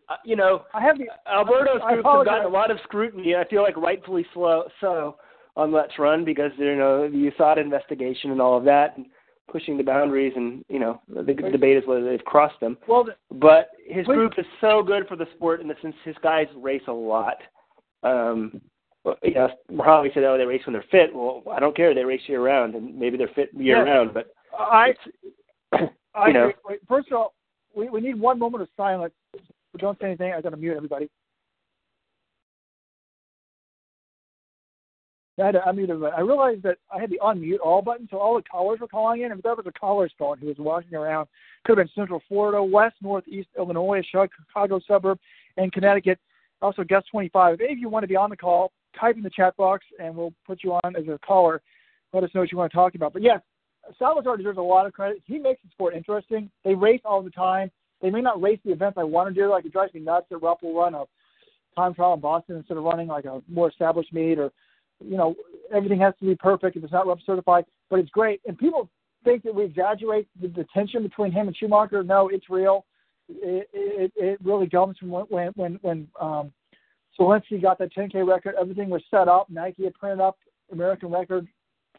[SPEAKER 4] Uh, you know,
[SPEAKER 3] I have the.
[SPEAKER 4] Alberto's
[SPEAKER 3] I
[SPEAKER 4] groups have gotten a lot of scrutiny. I feel like rightfully slow, so on Let's Run because you know the USADA investigation and all of that, and pushing the boundaries, and you know the debate is whether they've crossed them.
[SPEAKER 3] Well, the-
[SPEAKER 4] But his
[SPEAKER 3] Wait.
[SPEAKER 4] group is so good for the sport in the sense his guys race a lot. Um, well, you know, Harley said, "Oh, they race when they're fit." Well, I don't care. They race year round, and maybe they're fit year
[SPEAKER 3] Yeah.
[SPEAKER 4] round. But
[SPEAKER 3] I, I
[SPEAKER 4] you know.
[SPEAKER 3] wait, wait, first of all, we, we need one moment of silence. Don't say anything. I got to mute everybody. I had to. I realized that I had the unmute all button, so all the callers were calling in. If that was a caller's phone who was walking around, could have been Central Florida, West, Northeast Illinois, Chicago suburb, and Connecticut. Also, guest 25. If you want to be on the call, type in the chat box, and we'll put you on as a caller. Let us know what you want to talk about. But yes, Salazar deserves a lot of credit. He makes the sport interesting. They race all the time. They may not race the events I want to do. Like it drives me nuts that Rupp will run a time trial in Boston instead of running like a more established meet or, you know, everything has to be perfect if it's not Rupp certified. But it's great. And people think that we exaggerate the, the tension between him and Schumacher. No, it's real. It, it, it really comes from when when when, when um, Solinsky got that 10K record. Everything was set up. Nike had printed up American record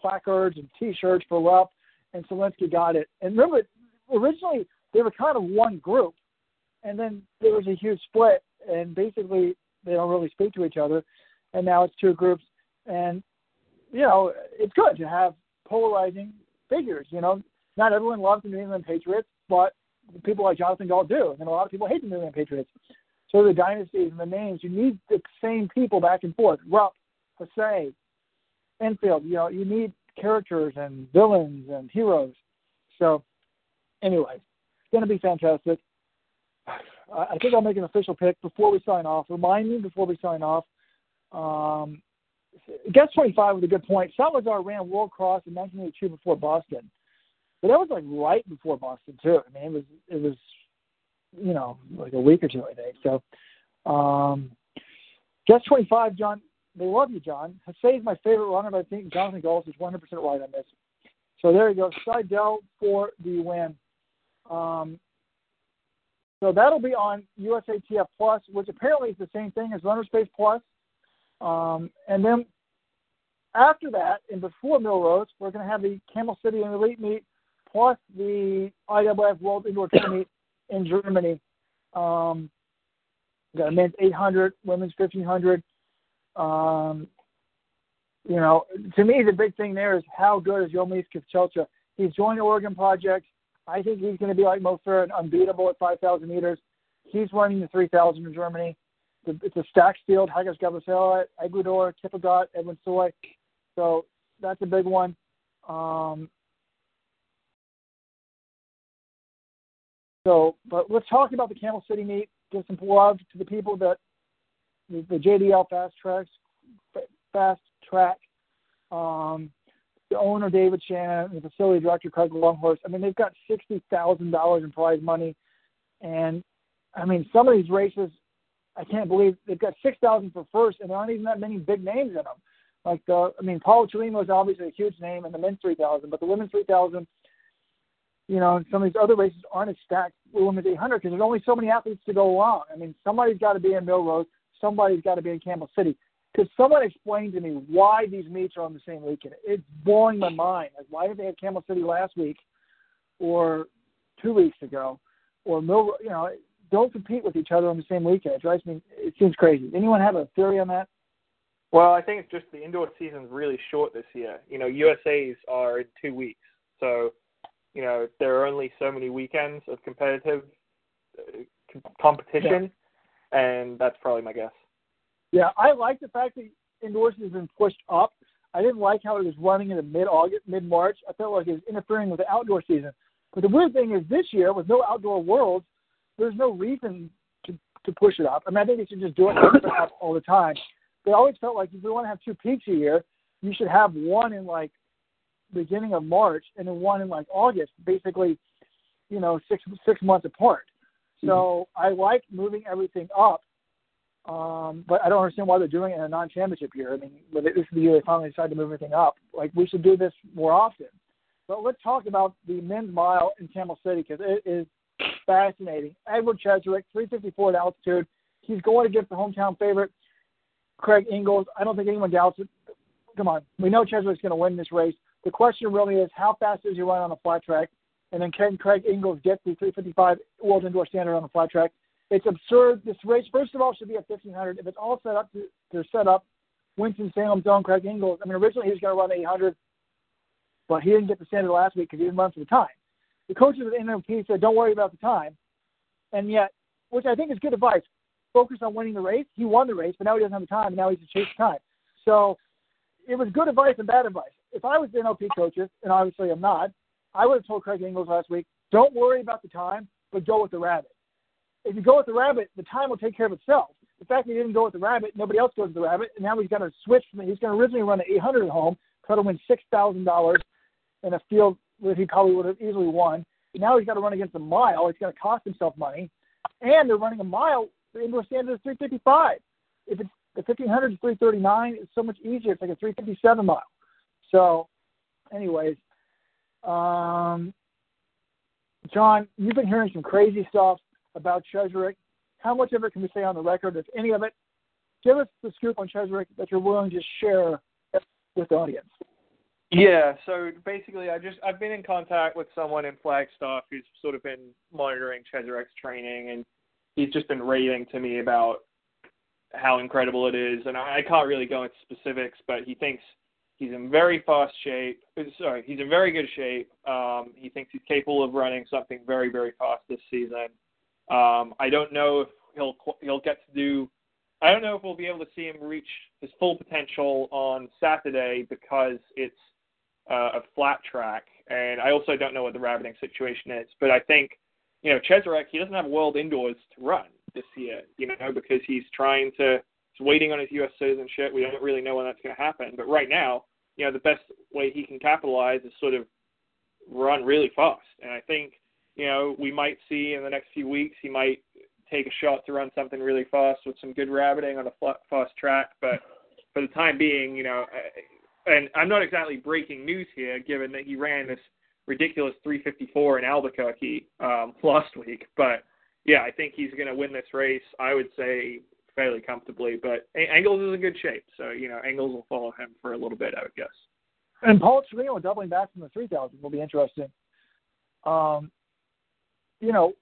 [SPEAKER 3] placards and T-shirts for Rupp, and Solinsky got it. And remember, originally they were kind of one group, and then there was a huge split, and basically they don't really speak to each other, and now it's two groups, and you know it's good to have polarizing figures. You know, not everyone loves the New England Patriots, but people like Jonathan Gault do, and a lot of people hate the New England Patriots. So the dynasties and the names, you need the same people back and forth. Rupp, Hasay, Infeld. You know, you need characters and villains and heroes. So, anyway, it's going to be fantastic. I think I'll make an official pick before we sign off. Remind me before we sign off. Um, Guest 25 was a good point. Salazar ran World Cross in 1982 before Boston, but that was like right before Boston too. I mean, it was it was you know like a week or two, I think. So, um, Guest 25, John. They love you, John. Hussein is my favorite runner, but I think Jonathan Gault is 100% right on this. So there you go. Seidel for the win. Um, so that'll be on USATF Plus, which apparently is the same thing as Runner Space Plus. Um, and then after that, and before Millrose, we're going to have the Camel City and Elite Meet plus the IAAF World Indoor Tour Meet in Germany. Um, got a men's 800, women's 1500. Um, you know, to me, the big thing there is how good is Yomif Kejelcha. He's joined the Oregon Project. I think he's going to be like Mo and unbeatable at 5,000 meters. He's running the 3,000 in Germany. It's a stacked field. Hagas Gabasela, Ecuador, Kippagot, Edwin Soi. So that's a big one. Um, so, but let's talk about the Camel City meet. Give some love to the people that the, the JDL Fast Tracks, Fast Track, um, the owner David Shannon, the facility director Craig Longhorse. I mean, they've got sixty thousand dollars in prize money, and I mean, some of these races, I can't believe they've got six thousand for first, and there aren't even that many big names in them. Like the, I mean, Paul Chelimo is obviously a huge name in the men's three thousand, but the women's three thousand, you know, and some of these other races aren't as stacked with women's eight hundred because there's only so many athletes to go along. I mean, somebody's got to be in Millrose, somebody's got to be in Camel City. Could someone explain to me why these meets are on the same weekend? It's blowing my mind. Like, why did they have Camel City last week, or two weeks ago, or Mill? You know, don't compete with each other on the same weekend. It drives me. It seems crazy. Anyone have a theory on that?
[SPEAKER 5] Well, I think it's just the indoor season's really short this year. You know, USA's are in two weeks, so you know there are only so many weekends of competitive uh, competition, yeah. and that's probably my guess.
[SPEAKER 3] Yeah, I like the fact that indoors has been pushed up. I didn't like how it was running in the mid August, mid March. I felt like it was interfering with the outdoor season. But the weird thing is this year, with no outdoor worlds, there's no reason to to push it up. I mean, I think they should just do it all the time. They always felt like if we want to have two peaks a year, you should have one in like beginning of March and then one in like August, basically, you know, six six months apart. So mm-hmm. I like moving everything up um, but I don't understand why they're doing it in a non-championship year. I mean, this is the year they finally decided to move everything up. Like we should do this more often. But let's talk about the men's mile in Camel City because it is fascinating. Edward Cheserek, 354 at altitude. He's going against the hometown favorite, Craig Engels. I don't think anyone doubts it. Come on, we know Cheserek's going to win this race. The question really is how fast does he run on a flat track, and then can Craig Engels get the 355 World Indoor Standard on a flat track? It's absurd. This race, first of all, should be at 1500. If it's all set up to, to set up, Winston Salem's own Craig Engels. I mean, originally he was going to run 800, but he didn't get the standard last week because he didn't run for the time. The coaches at NOP said, "Don't worry about the time," and yet, which I think is good advice. Focus on winning the race. He won the race, but now he doesn't have the time. And now he's to chase time. So it was good advice and bad advice. If I was the NOP coaches, and obviously I'm not, I would have told Craig Engels last week, "Don't worry about the time, but go with the rabbit." if you go with the rabbit, the time will take care of itself. The fact that he didn't go with the rabbit, nobody else goes with the rabbit, and now he's got to switch from he's going to originally run an 800 at home, try to win six thousand dollars in a field that he probably would have easily won. Now he's got to run against a mile. It's going to cost himself money, and they're running a mile. The indoor standard is 355. If it's the 1500 is 339, it's so much easier. It's like a 357 mile. So, anyways, um, John, you've been hearing some crazy stuff about Cheserek? How much of it can we say on the record, if any of it? Give us the scoop on Cheserek that you're willing to share with the audience.
[SPEAKER 5] Yeah, so basically, I just I've been in contact with someone in Flagstaff who's sort of been monitoring Cheserek's training, and he's just been raving to me about how incredible it is. And I, I can't really go into specifics, but he thinks he's in very fast shape. Sorry, he's in very good shape. Um, he thinks he's capable of running something very very fast this season. Um, I don't know if he'll he'll get to do I don't know if we'll be able to see him reach his full potential on Saturday because it's uh, a flat track, and I also don't know what the rabbiting situation is. But I think, you know, Cheserek, he doesn't have World Indoors to run this year, you know, because he's trying to, he's waiting on his U.S. citizenship. We don't really know when that's going to happen. But right now, you know, the best way he can capitalize is sort of run really fast. And I think, you know, we might see in the next few weeks, he might take a shot to run something really fast with some good rabbiting on a fast track. But for the time being, you know, and I'm not exactly breaking news here, given that he ran this ridiculous 354 in Albuquerque um, last week. But yeah, I think he's going to win this race. I would say fairly comfortably. But Engels is in good shape, so you know Engels will follow him for a little bit, I would guess.
[SPEAKER 3] And Paul Trino doubling back from the 3000 will be interesting. Um, you know,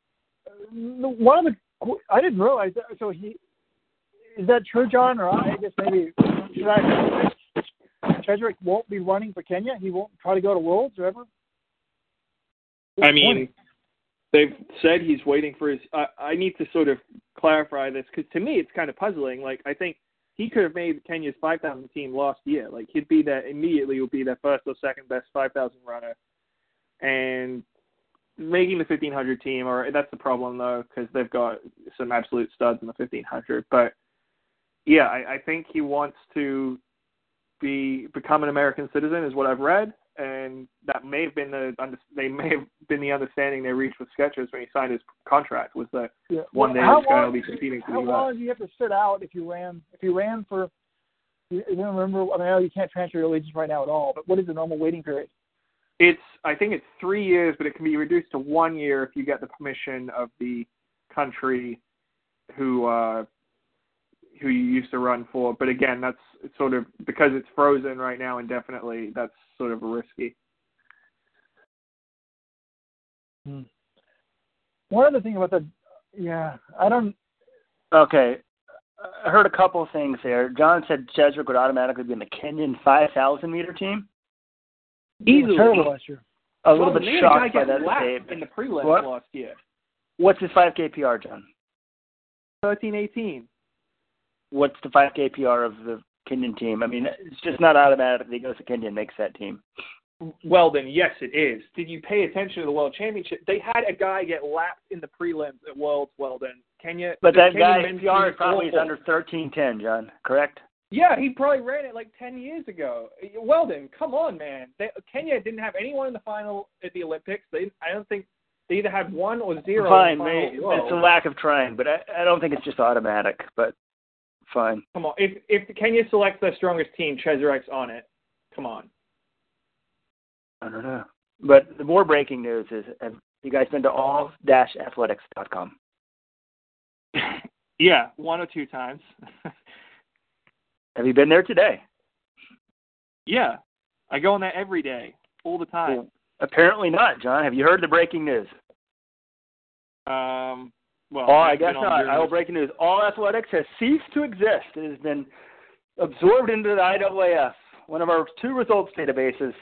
[SPEAKER 3] one of the I didn't realize that. So he is that true, John? Or I guess maybe should I? Won't be running for Kenya. He won't try to go to Worlds or ever.
[SPEAKER 5] I mean, they've said he's waiting for his. Uh, I need to sort of clarify this because to me it's kind of puzzling. Like I think he could have made Kenya's 5,000 team last year. Like he'd be that immediately would be their first or second best 5,000 runner, and making the 1500 team. Or that's the problem though because they've got some absolute studs in the 1500. But yeah, I, I think he wants to be become an American citizen is what I've read, and that may have been the they may have been the understanding they reached with Skechers when he signed his contract was that
[SPEAKER 3] yeah.
[SPEAKER 5] one day
[SPEAKER 3] well,
[SPEAKER 5] he's going to be competing for
[SPEAKER 3] how
[SPEAKER 5] the U.S.
[SPEAKER 3] long do you have to sit out if you ran if you ran for you, you remember I mean I know you can't transfer your allegiance right now at all but what is the normal waiting period
[SPEAKER 5] it's I think it's three years but it can be reduced to one year if you get the permission of the country who uh who you used to run for but again that's sort of because it's frozen right now indefinitely that's sort of risky
[SPEAKER 3] Hmm. One other thing about the, yeah, I don't.
[SPEAKER 4] Okay, I heard a couple of things there. John said Cheserek would automatically be in the Kenyan 5,000 meter team.
[SPEAKER 3] Easily. Terrible last year.
[SPEAKER 4] A little bit shocked by
[SPEAKER 5] guy
[SPEAKER 4] that statement.
[SPEAKER 5] in the prelims
[SPEAKER 4] What?
[SPEAKER 5] last year.
[SPEAKER 4] What's his 5K PR, John?
[SPEAKER 5] 13, 18.
[SPEAKER 4] What's the 5K PR of the Kenyan team? I mean, it's just not automatic. That he goes to Kenya and makes that team.
[SPEAKER 5] Well, then, yes, it is. Did you pay attention to the World Championship? They had a guy get lapped in the prelims at Worlds. Well, then, Kenya.
[SPEAKER 4] But that
[SPEAKER 5] Kenyan
[SPEAKER 4] guy PR probably is under 1310, John. Correct?
[SPEAKER 5] Yeah, he probably ran it like 10 years ago. Weldon, come on, man. They, Kenya didn't have anyone in the final at the Olympics. They, I don't think they either had one or zero.
[SPEAKER 4] Fine,
[SPEAKER 5] in the final
[SPEAKER 4] maybe.
[SPEAKER 5] at Worlds.
[SPEAKER 4] it's a lack of trying, but I, I don't think it's just automatic. But fine.
[SPEAKER 5] Come on. If if Kenya selects the strongest team, Cheserek's on it. Come on.
[SPEAKER 4] I don't know. But the more breaking news is have you guys been to all dash athletics.com?
[SPEAKER 5] Yeah, one or two times.
[SPEAKER 4] Have you been there today?
[SPEAKER 5] yeah, I go on there every day, all the time.
[SPEAKER 4] Well, apparently not, John. Have you heard the breaking news?
[SPEAKER 5] Um, well,
[SPEAKER 4] Oh, I guess not. I will
[SPEAKER 5] this-
[SPEAKER 4] break news. All athletics has ceased to exist. It has been absorbed into the IAAF, one of our two results databases.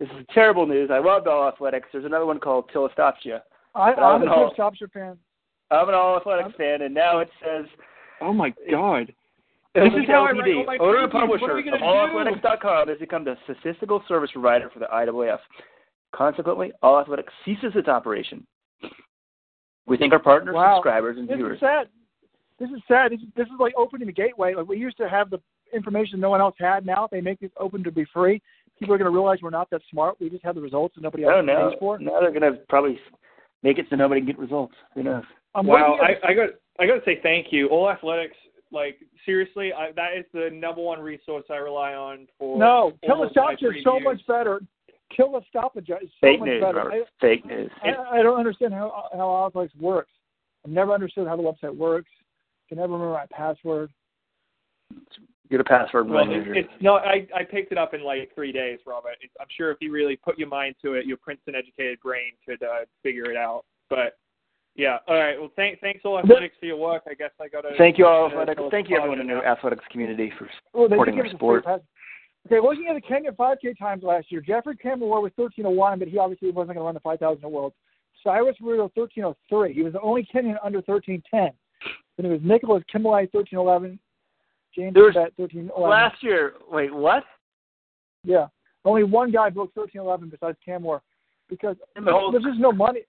[SPEAKER 4] This is terrible news. I loved all athletics. There's another one called Tilastopaja.
[SPEAKER 3] I,
[SPEAKER 4] But I
[SPEAKER 3] I'm a
[SPEAKER 4] don't know.
[SPEAKER 3] Chris Topster fan.
[SPEAKER 4] I'm an all athletics fan, and now it says
[SPEAKER 5] Oh my God. This is how I write all my
[SPEAKER 4] owner and
[SPEAKER 5] previews. What are
[SPEAKER 4] publisher of
[SPEAKER 5] do?
[SPEAKER 4] allathletics.com has become the statistical service provider for the IAAF. Consequently, All Athletics ceases its operation. We thank our partners,
[SPEAKER 3] Wow.
[SPEAKER 4] subscribers, and
[SPEAKER 3] This
[SPEAKER 4] viewers.
[SPEAKER 3] is sad. This is sad. This is, this is like opening the gateway. Like we used to have the information no one else had. Now if they make this open to be free, people are going to realize we're not that smart. We just have the results and nobody else
[SPEAKER 4] Oh no!
[SPEAKER 3] pays for.
[SPEAKER 4] Now they're gonna probably make it so nobody can get results. Who knows?
[SPEAKER 3] I'm
[SPEAKER 5] Wow, I, I got I got to say thank you. All Athletics, like seriously, I, that is the number one resource I rely on for.
[SPEAKER 3] no,
[SPEAKER 5] all of my
[SPEAKER 3] Tilastopaja is so much better. Tilastopaja is so
[SPEAKER 4] Fake
[SPEAKER 3] much
[SPEAKER 4] news,
[SPEAKER 3] better.
[SPEAKER 4] Robert. Fake news.
[SPEAKER 3] I, I, I don't understand how how Athletics works. I've never understood how the website works. Can never remember my password.
[SPEAKER 4] Get a password.
[SPEAKER 5] Well,
[SPEAKER 4] when
[SPEAKER 5] it, it's no, I I picked it up in like three days, Robert. It's, I'm sure if you really put your mind to it, your Princeton-educated brain could uh, figure it out. But yeah, all right. Well, thank, thanks all athletics for your work. I guess I got to.
[SPEAKER 4] Thank you all athletics. Thank you everyone in the athletics community for supporting
[SPEAKER 3] did
[SPEAKER 4] our
[SPEAKER 3] give us a
[SPEAKER 4] sport.
[SPEAKER 3] pass. Okay, looking at the Kenya 5K times last year, Geoffrey Kamworor was 1301, but he obviously wasn't going to run the 5,000 at Worlds. Cyrus Rutto 1303. He was the only Kenyan under 1310. Then it was Nicholas Kimeli 1311, James
[SPEAKER 4] There was-
[SPEAKER 3] bet thirteen eleven.
[SPEAKER 4] Last year, wait, what?
[SPEAKER 3] Yeah, only one guy broke thirteen eleven besides Kamworor, because
[SPEAKER 4] the whole-
[SPEAKER 3] there's just no money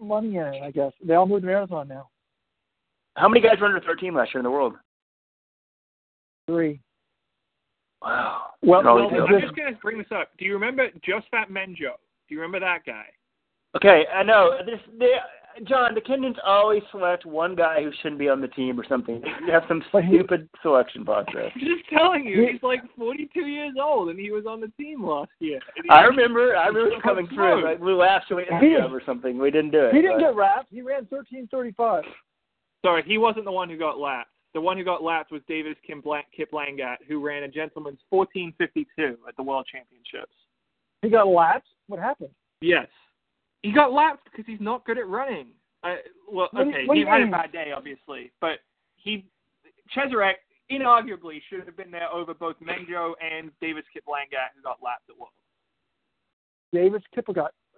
[SPEAKER 3] money in it. I guess they all moved to marathon now.
[SPEAKER 4] How many guys were under 13 last year in the world?
[SPEAKER 3] Three.
[SPEAKER 4] Wow.
[SPEAKER 3] Well, well.
[SPEAKER 5] I'm
[SPEAKER 3] just-
[SPEAKER 5] just going to bring this up. Do you remember Josphat Menjo? Do you remember that guy?
[SPEAKER 4] Okay, I know. This, they, John, the Kenyans always select one guy who shouldn't be on the team or something. They have some stupid selection process.
[SPEAKER 5] I'm just telling you, he's like 42 years old, and he was on the team last year.
[SPEAKER 4] I remember. I remember him coming through.
[SPEAKER 5] through.
[SPEAKER 4] Like we laughed away
[SPEAKER 3] He-
[SPEAKER 4] or something. We didn't do it.
[SPEAKER 3] he didn't
[SPEAKER 4] but-
[SPEAKER 3] get wrapped. He ran thirteen thirty five.
[SPEAKER 5] Sorry, he wasn't the one who got lapped. The one who got lapped was Davis Kim Kiplangat, who ran a gentleman's 14:52 at the World Championships.
[SPEAKER 3] He got lapped. What happened?
[SPEAKER 5] Yes, he got lapped because he's not good at running. I, well,
[SPEAKER 3] What
[SPEAKER 5] okay, he had a bad day, obviously, but he Cheserek inarguably should have been there over both Menjo and Davis Kiplangat, who got lapped at World.
[SPEAKER 3] Davis.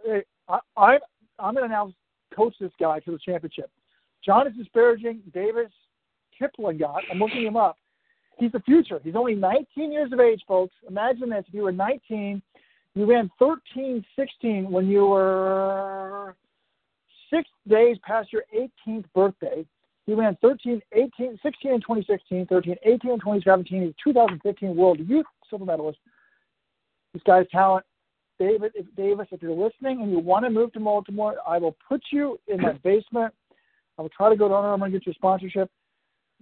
[SPEAKER 3] Hey, I, I I'm going to now coach this guy to the championship. John is disparaging Davis Kiplangat. I'm looking him up. He's the future. He's only 19 years of age, folks. Imagine this: if you were 19, you ran 13:16 when you were six days past your 18th birthday. He ran 13, 18, 16 in 2016, 13, 18 in 2017. He's a 2015 World Youth Silver Medalist. This guy's talent David, if Davis, if you're listening and you want to move to Baltimore, I will put you in my basement. I will try to go Under Armour and get your sponsorship.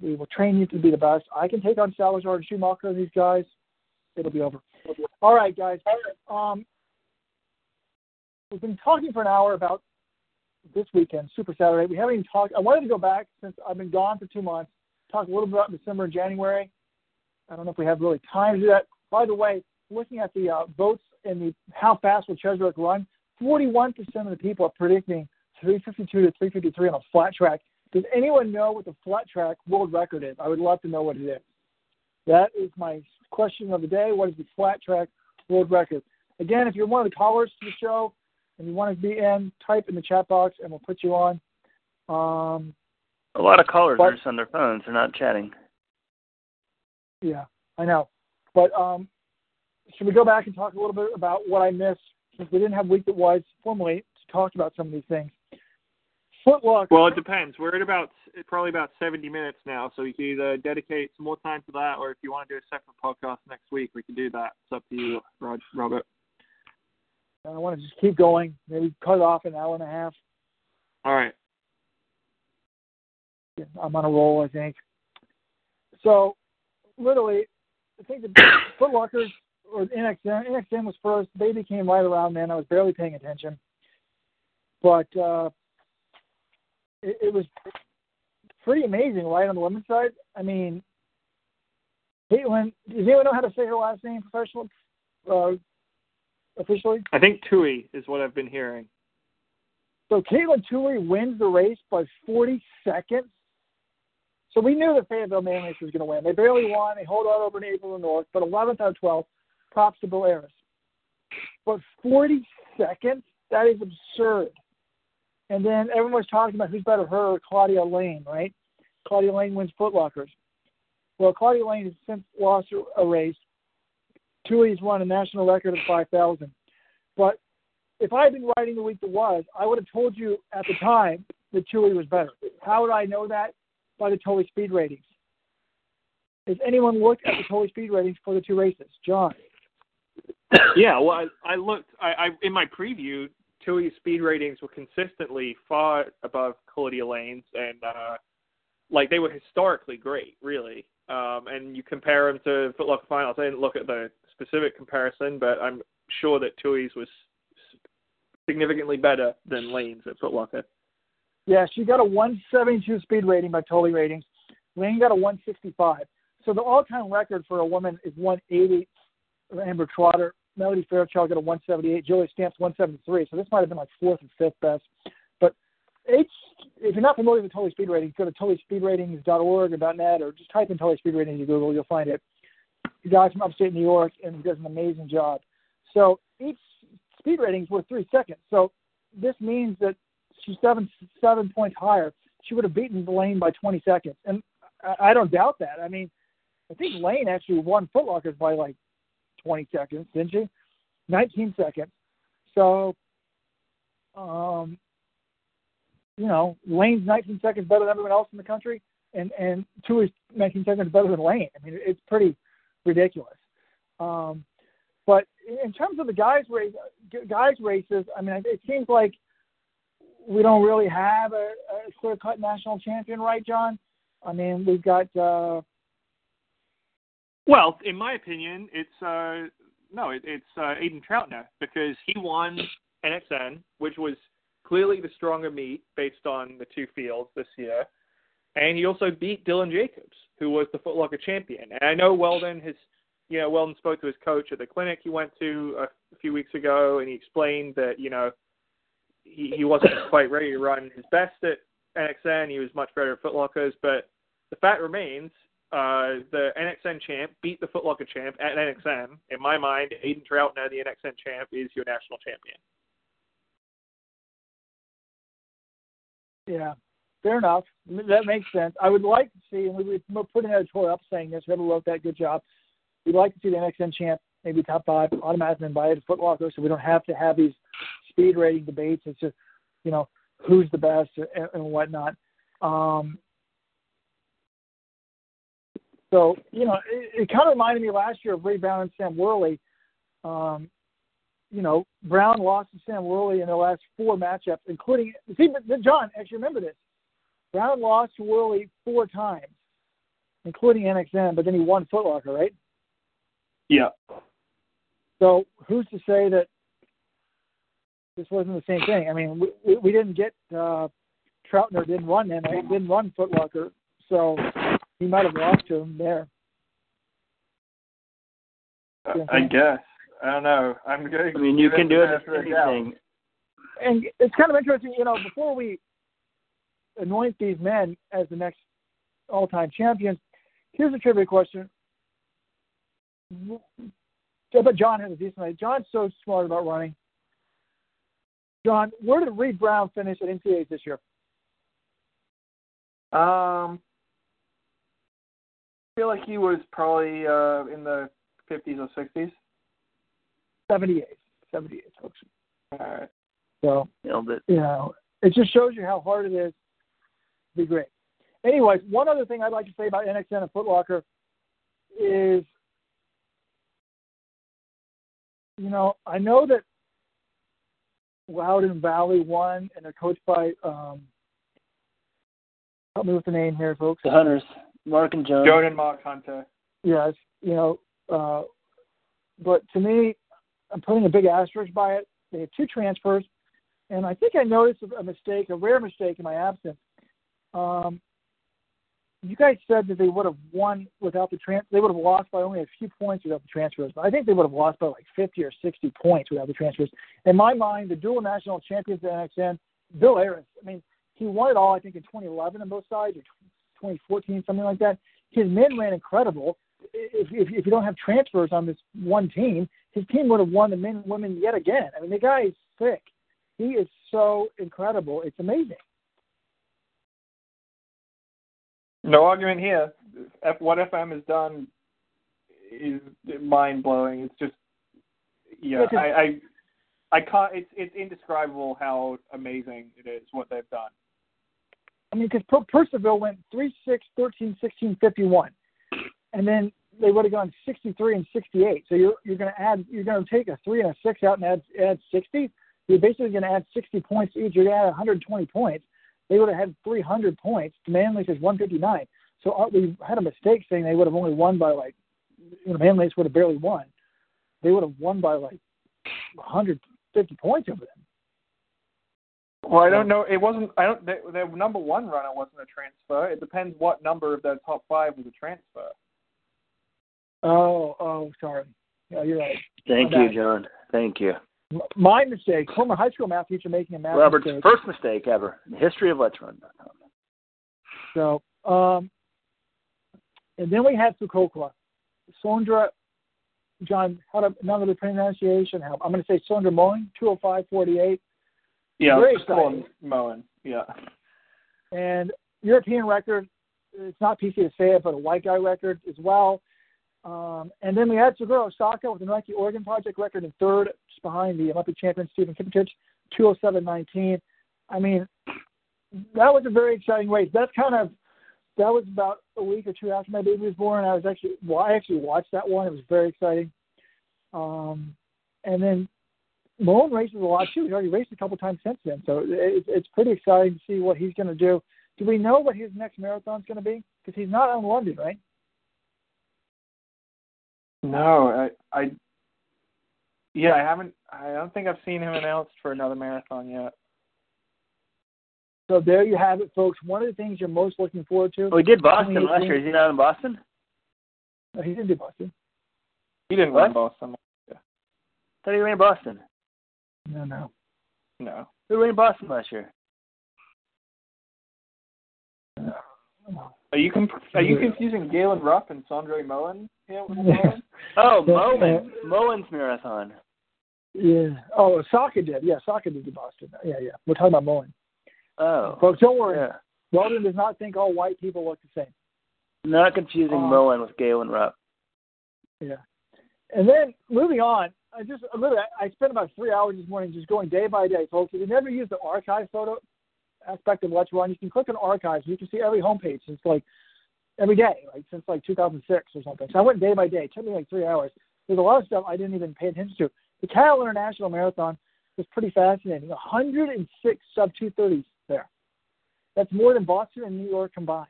[SPEAKER 3] We will train you to be the best. I can take on Salazar and Schumacher and these guys. It'll be over. All right, guys. Um, we've been talking for an hour about this weekend, Super Saturday. We haven't even talked. I wanted to go back since I've been gone for two months. Talk a little bit about December and January. I don't know if we have really time to do that. By the way, looking at the uh, votes and the how fast will Cheserek run, 41% of the people are predicting 352 to 353 on a flat track. Does anyone know what the flat track world record is? I would love to know what it is. That is my question of the day. What is the flat track world record? Again, if you're one of the callers to the show and you want to be in, type in the chat box and we'll put you on. Um,
[SPEAKER 4] A lot of callers
[SPEAKER 3] But-
[SPEAKER 4] are just on their phones. They're not chatting.
[SPEAKER 3] Yeah, I know. But um, should we go back and talk a little bit about what I missed since we didn't have week that was formally to talk about some of these things? Footlocker.
[SPEAKER 5] Well, it depends. We're at about probably about 70 minutes now, so you can either dedicate some more time to that, or if you want to do a separate podcast next week, we can do that. It's up to you, Rod, Robert.
[SPEAKER 3] I want to just keep going. Maybe cut it off an hour and a half.
[SPEAKER 5] All right.
[SPEAKER 3] I'm on a roll, I think. So, literally, I think the Footlockers or NXN, NXN was first. They became right around then. I was barely paying attention, but uh, it, it was pretty amazing, right on the women's side. I mean, Katelyn. Does anyone know how to say her last name professional, uh, officially?
[SPEAKER 5] I think Tuohy is what I've been hearing.
[SPEAKER 3] So Katelyn Tuohy wins the race by 40 seconds. So we knew that Fayetteville-Manlius was going to win. They barely won. They hold out over Naperville North, but 11th out of 12. Props to Aris. But 40 seconds? That is absurd. And then everyone was talking about who's better, her or Claudia Lane, right? Claudia Lane wins Footlockers. Well, Claudia Lane has since lost a race. Tuohy's won a national record of 5,000. But if I had been writing the week that was, I would have told you at the time that Tuohy was better. How would I know that? By the Tully speed ratings. Has anyone looked at the Tully speed ratings for the two races? John.
[SPEAKER 5] Yeah, well, I, I looked. I, I in my preview, Tuohy's speed ratings were consistently far above Claudia Lane's, and uh, like they were historically great, really. Um, and you compare them to Foot Locker Finals. I didn't look at the specific comparison, but I'm sure that Tuohy's was significantly better than Lane's at Foot Locker.
[SPEAKER 3] Yeah, she got a 172 speed rating by Tully ratings. Lane got a 165. So the all-time record for a woman is 180. Amber Trotter, Melody Fairchild got a 178. Julie Stamps 173. So this might have been like fourth or fifth best. But H, if you're not familiar with Tully speed ratings, go to tullyspeedratings.org or .net or just type in Tully speed ratings in Google. You'll find it. The guy's from upstate New York and he does an amazing job. So each speed ratings were three seconds. So this means that she's seven seven points higher. She would have beaten Lane by 20 seconds, and I, I don't doubt that. I mean, I think Lane actually won Footlockers by like 20 seconds, didn't you? 19 seconds. So, um, you know, Lane's 19 seconds better than everyone else in the country, and and two is 19 seconds better than Lane. I mean, it's pretty ridiculous. Um, but in terms of the guys race, guys races, I mean, it seems like we don't really have a, a clear-cut national champion, right, John? I mean, we've got. Uh,
[SPEAKER 5] Well, in my opinion, it's uh, no, it, it's uh, Aidan Troutner because he won NXN, which was clearly the stronger meet based on the two fields this year, and he also beat Dylan Jacobs, who was the Footlocker champion. And I know Weldon has, you know, Weldon spoke to his coach at the clinic he went to a, few weeks ago, and he explained that you know he, he wasn't quite ready to run his best at NXN. He was much better at Footlockers, but the fact remains, uh, the NXN champ beat the Footlocker champ at NXN. In my mind, Aidan Troutner, the NXN champ, is your national champion.
[SPEAKER 3] Yeah, fair enough. That makes sense. I would like to see, and we would put an editorial up saying this. Whoever wrote that, good job. We'd like to see the NXN champ, maybe top five, automatically invited to Foot Locker, so we don't have to have these speed rating debates. It's just, you know, who's the best and, and whatnot. Um, so, you know, it, it kind of reminded me last year of Reed Brown and Sam Worley. Um, you know, Brown lost to Sam Worley in the last four matchups, including see, but John, actually remember this. Brown lost to Worley four times, including NXN, but then he won Footlocker, right?
[SPEAKER 5] Yeah.
[SPEAKER 3] So who's to say that this wasn't the same thing? I mean, we, we, we didn't get uh, Troutner didn't run then, didn't run Footlocker, so he might have lost to him there.
[SPEAKER 5] I guess. I don't know. I'm good.
[SPEAKER 4] I mean, you can do it
[SPEAKER 5] after
[SPEAKER 4] with
[SPEAKER 5] a doubt.
[SPEAKER 4] anything.
[SPEAKER 3] and it's kind of interesting, you know, before we anoint these men as the next all-time champions, here's a trivia question. But John has a decent idea. John's so smart about running. John, where did Reed Brown finish at NCAAs this year?
[SPEAKER 5] Um, I feel like he was probably uh, in the 50s or 60s.
[SPEAKER 3] 78. 78, folks.
[SPEAKER 5] All right.
[SPEAKER 3] So,
[SPEAKER 4] Nailed it.
[SPEAKER 3] you know, it just shows you how hard it is to be great. Anyways, one other thing I'd like to say about NXN and Footlocker is, you know, I know that Loudoun Valley won and they're coached by, um, help me with the name here, folks.
[SPEAKER 4] The Hunters, Mark and Joan.
[SPEAKER 5] Joan and Mark Hunter.
[SPEAKER 3] Yes, you know, uh, but to me, I'm putting a big asterisk by it. They had two transfers, and I think I noticed a mistake, a rare mistake in my absence. Um, you guys said that they would have won without the trans. They would have lost by only a few points without the transfers. But I think they would have lost by like 50 or 60 points without the transfers. In my mind, the dual national champions at NXN, Bill Aris. I mean, he won it all. I think in 2011 on both sides, or 2014, something like that. His men ran incredible. If, if, if you don't have transfers on this one team, his team would have won the men and women yet again. I mean, the guy is sick. He is so incredible. It's amazing.
[SPEAKER 5] No argument here. F- what FM has done is mind blowing. It's just, yeah,
[SPEAKER 3] Yeah,
[SPEAKER 5] I, I, I can't. It's it's indescribable how amazing it is what they've done.
[SPEAKER 3] I mean, because per- Percival went 3 6, 13, 16, 51. And then they would have gone 63 and 68. So you're, you're going to add, you're going to take a 3 and a 6 out and add, add 60. You're basically going to add 60 points each. You're going to add 120 points. They would have had 300 points. Manlius says 159. So uh, we had a mistake saying they would have only won by like, you know, Manlius would have barely won. They would have won by like 150 points over them.
[SPEAKER 5] Well, I don't know. It wasn't. I don't. The, the number one runner wasn't a transfer. It depends what number of their top five was a transfer.
[SPEAKER 3] Oh, oh, sorry. Yeah, you're right.
[SPEAKER 4] Thank
[SPEAKER 3] My
[SPEAKER 4] you,
[SPEAKER 3] bad.
[SPEAKER 4] John. Thank you.
[SPEAKER 3] My mistake. Former high school math teacher making a math
[SPEAKER 4] Robert's
[SPEAKER 3] mistake.
[SPEAKER 4] first mistake ever in the history of Let's Run.
[SPEAKER 3] So, um, and then we had Fukuoka. Sondra, John, how to none of the pronunciation help. I'm going to say Sondre Moen, 205.48,
[SPEAKER 5] Yeah,
[SPEAKER 3] Very
[SPEAKER 5] just
[SPEAKER 3] exciting.
[SPEAKER 5] Moen. Yeah.
[SPEAKER 3] and European record it's not PC to say it, but a white guy record as well. Um, and then we had Suguru Osako with the Nike Oregon Project record in third, just behind the Olympic champion Stephen Kiprotich, 207.19. I mean, that was a very exciting race. That's kind of that was about a week or two after my baby was born. I was actually well, I actually watched that one. It was very exciting. Um, and then Malone races a lot too. He's already raced a couple times since then, so it, it's pretty exciting to see what he's going to do. Do we know what his next marathon's going to be? Because he's not on London, right?
[SPEAKER 5] No, I, I, yeah, I haven't. I don't think I've seen him announced for another marathon yet.
[SPEAKER 3] So there you have it, folks. One of the things you're most looking forward to.
[SPEAKER 4] Oh, he did Boston last year. Is he not in Boston?
[SPEAKER 3] No, he didn't do Boston.
[SPEAKER 5] He didn't
[SPEAKER 4] What?
[SPEAKER 5] run Boston. Yeah.
[SPEAKER 4] I thought he ran Boston.
[SPEAKER 3] No, no.
[SPEAKER 5] No.
[SPEAKER 4] Who ran Boston last year?
[SPEAKER 5] Are you comp- are you confusing Galen Rupp and Sondre Moen? Yeah, with
[SPEAKER 3] Yeah.
[SPEAKER 5] Moen?
[SPEAKER 4] Oh,
[SPEAKER 3] Yeah.
[SPEAKER 4] Moen. Moen's marathon.
[SPEAKER 3] Yeah. Oh, Osako did. Yeah, Osako did do Boston. Yeah, yeah. We're talking about Mullen.
[SPEAKER 4] Oh.
[SPEAKER 3] Folks, don't worry.
[SPEAKER 4] Yeah.
[SPEAKER 3] Weldon does not think all white people look the same.
[SPEAKER 4] Not confusing
[SPEAKER 3] Um,
[SPEAKER 4] Moen with Galen Rupp.
[SPEAKER 3] Yeah. And then moving on, I just literally I spent about three hours this morning just going day by day, folks. If you never use the archive photo aspect of Let's Run, you can click on archives. And you can see every homepage since like every day, like since like 2006 or something. So I went day by day. It took me like three hours. There's a lot of stuff I didn't even pay attention to. The Cal International Marathon was pretty fascinating. 106 sub 230s there. That's more than Boston and New York combined.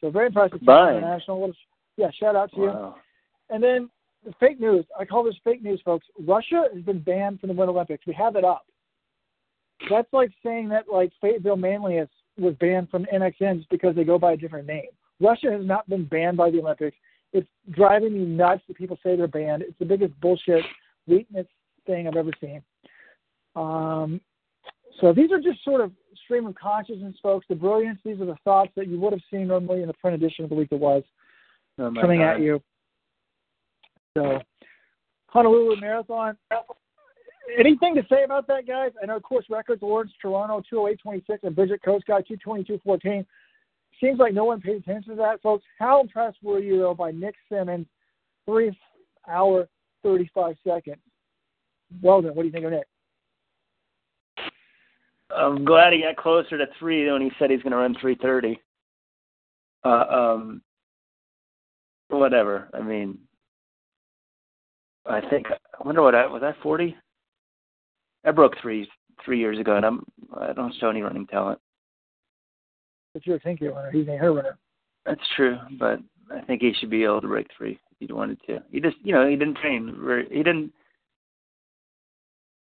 [SPEAKER 3] So very impressive.
[SPEAKER 4] Combined?
[SPEAKER 3] International. Yeah, shout out to you. And then the fake news. I call this fake news, folks. Russia has been banned from the Winter Olympics. We have it up. That's like saying that like Fayetteville-Manlius is, was banned from NXN just because they go by a different name. Russia has not been banned by the Olympics. It's driving me nuts that people say they're banned. It's the biggest bullshit weakness thing I've ever seen. Um, so these are just sort of stream of consciousness, folks. The brilliance. These are the thoughts that you would have seen normally in the print edition of the week that was
[SPEAKER 4] Oh
[SPEAKER 3] coming
[SPEAKER 4] God.
[SPEAKER 3] at you. So, Honolulu Marathon. Anything to say about that, guys? I know course records, Lawrence Cherono 208.26 and Brigid Kosgei 222.14. Seems like no one paid attention to that, folks. How impressed were you, though, by Nick Symmonds, three hour, 35 seconds? Well done. What do you think of Nick?
[SPEAKER 4] I'm glad he got closer to three when he said he's going to run 330. Uh, um, whatever. I mean, I think I wonder what I was that 40. I broke three three years ago, and I'm I don't show any running talent.
[SPEAKER 3] But you're a Tinker runner. He's a hair runner.
[SPEAKER 4] That's true, but I think he should be able to break three if he wanted to. He just, you know, he didn't train. very- He didn't.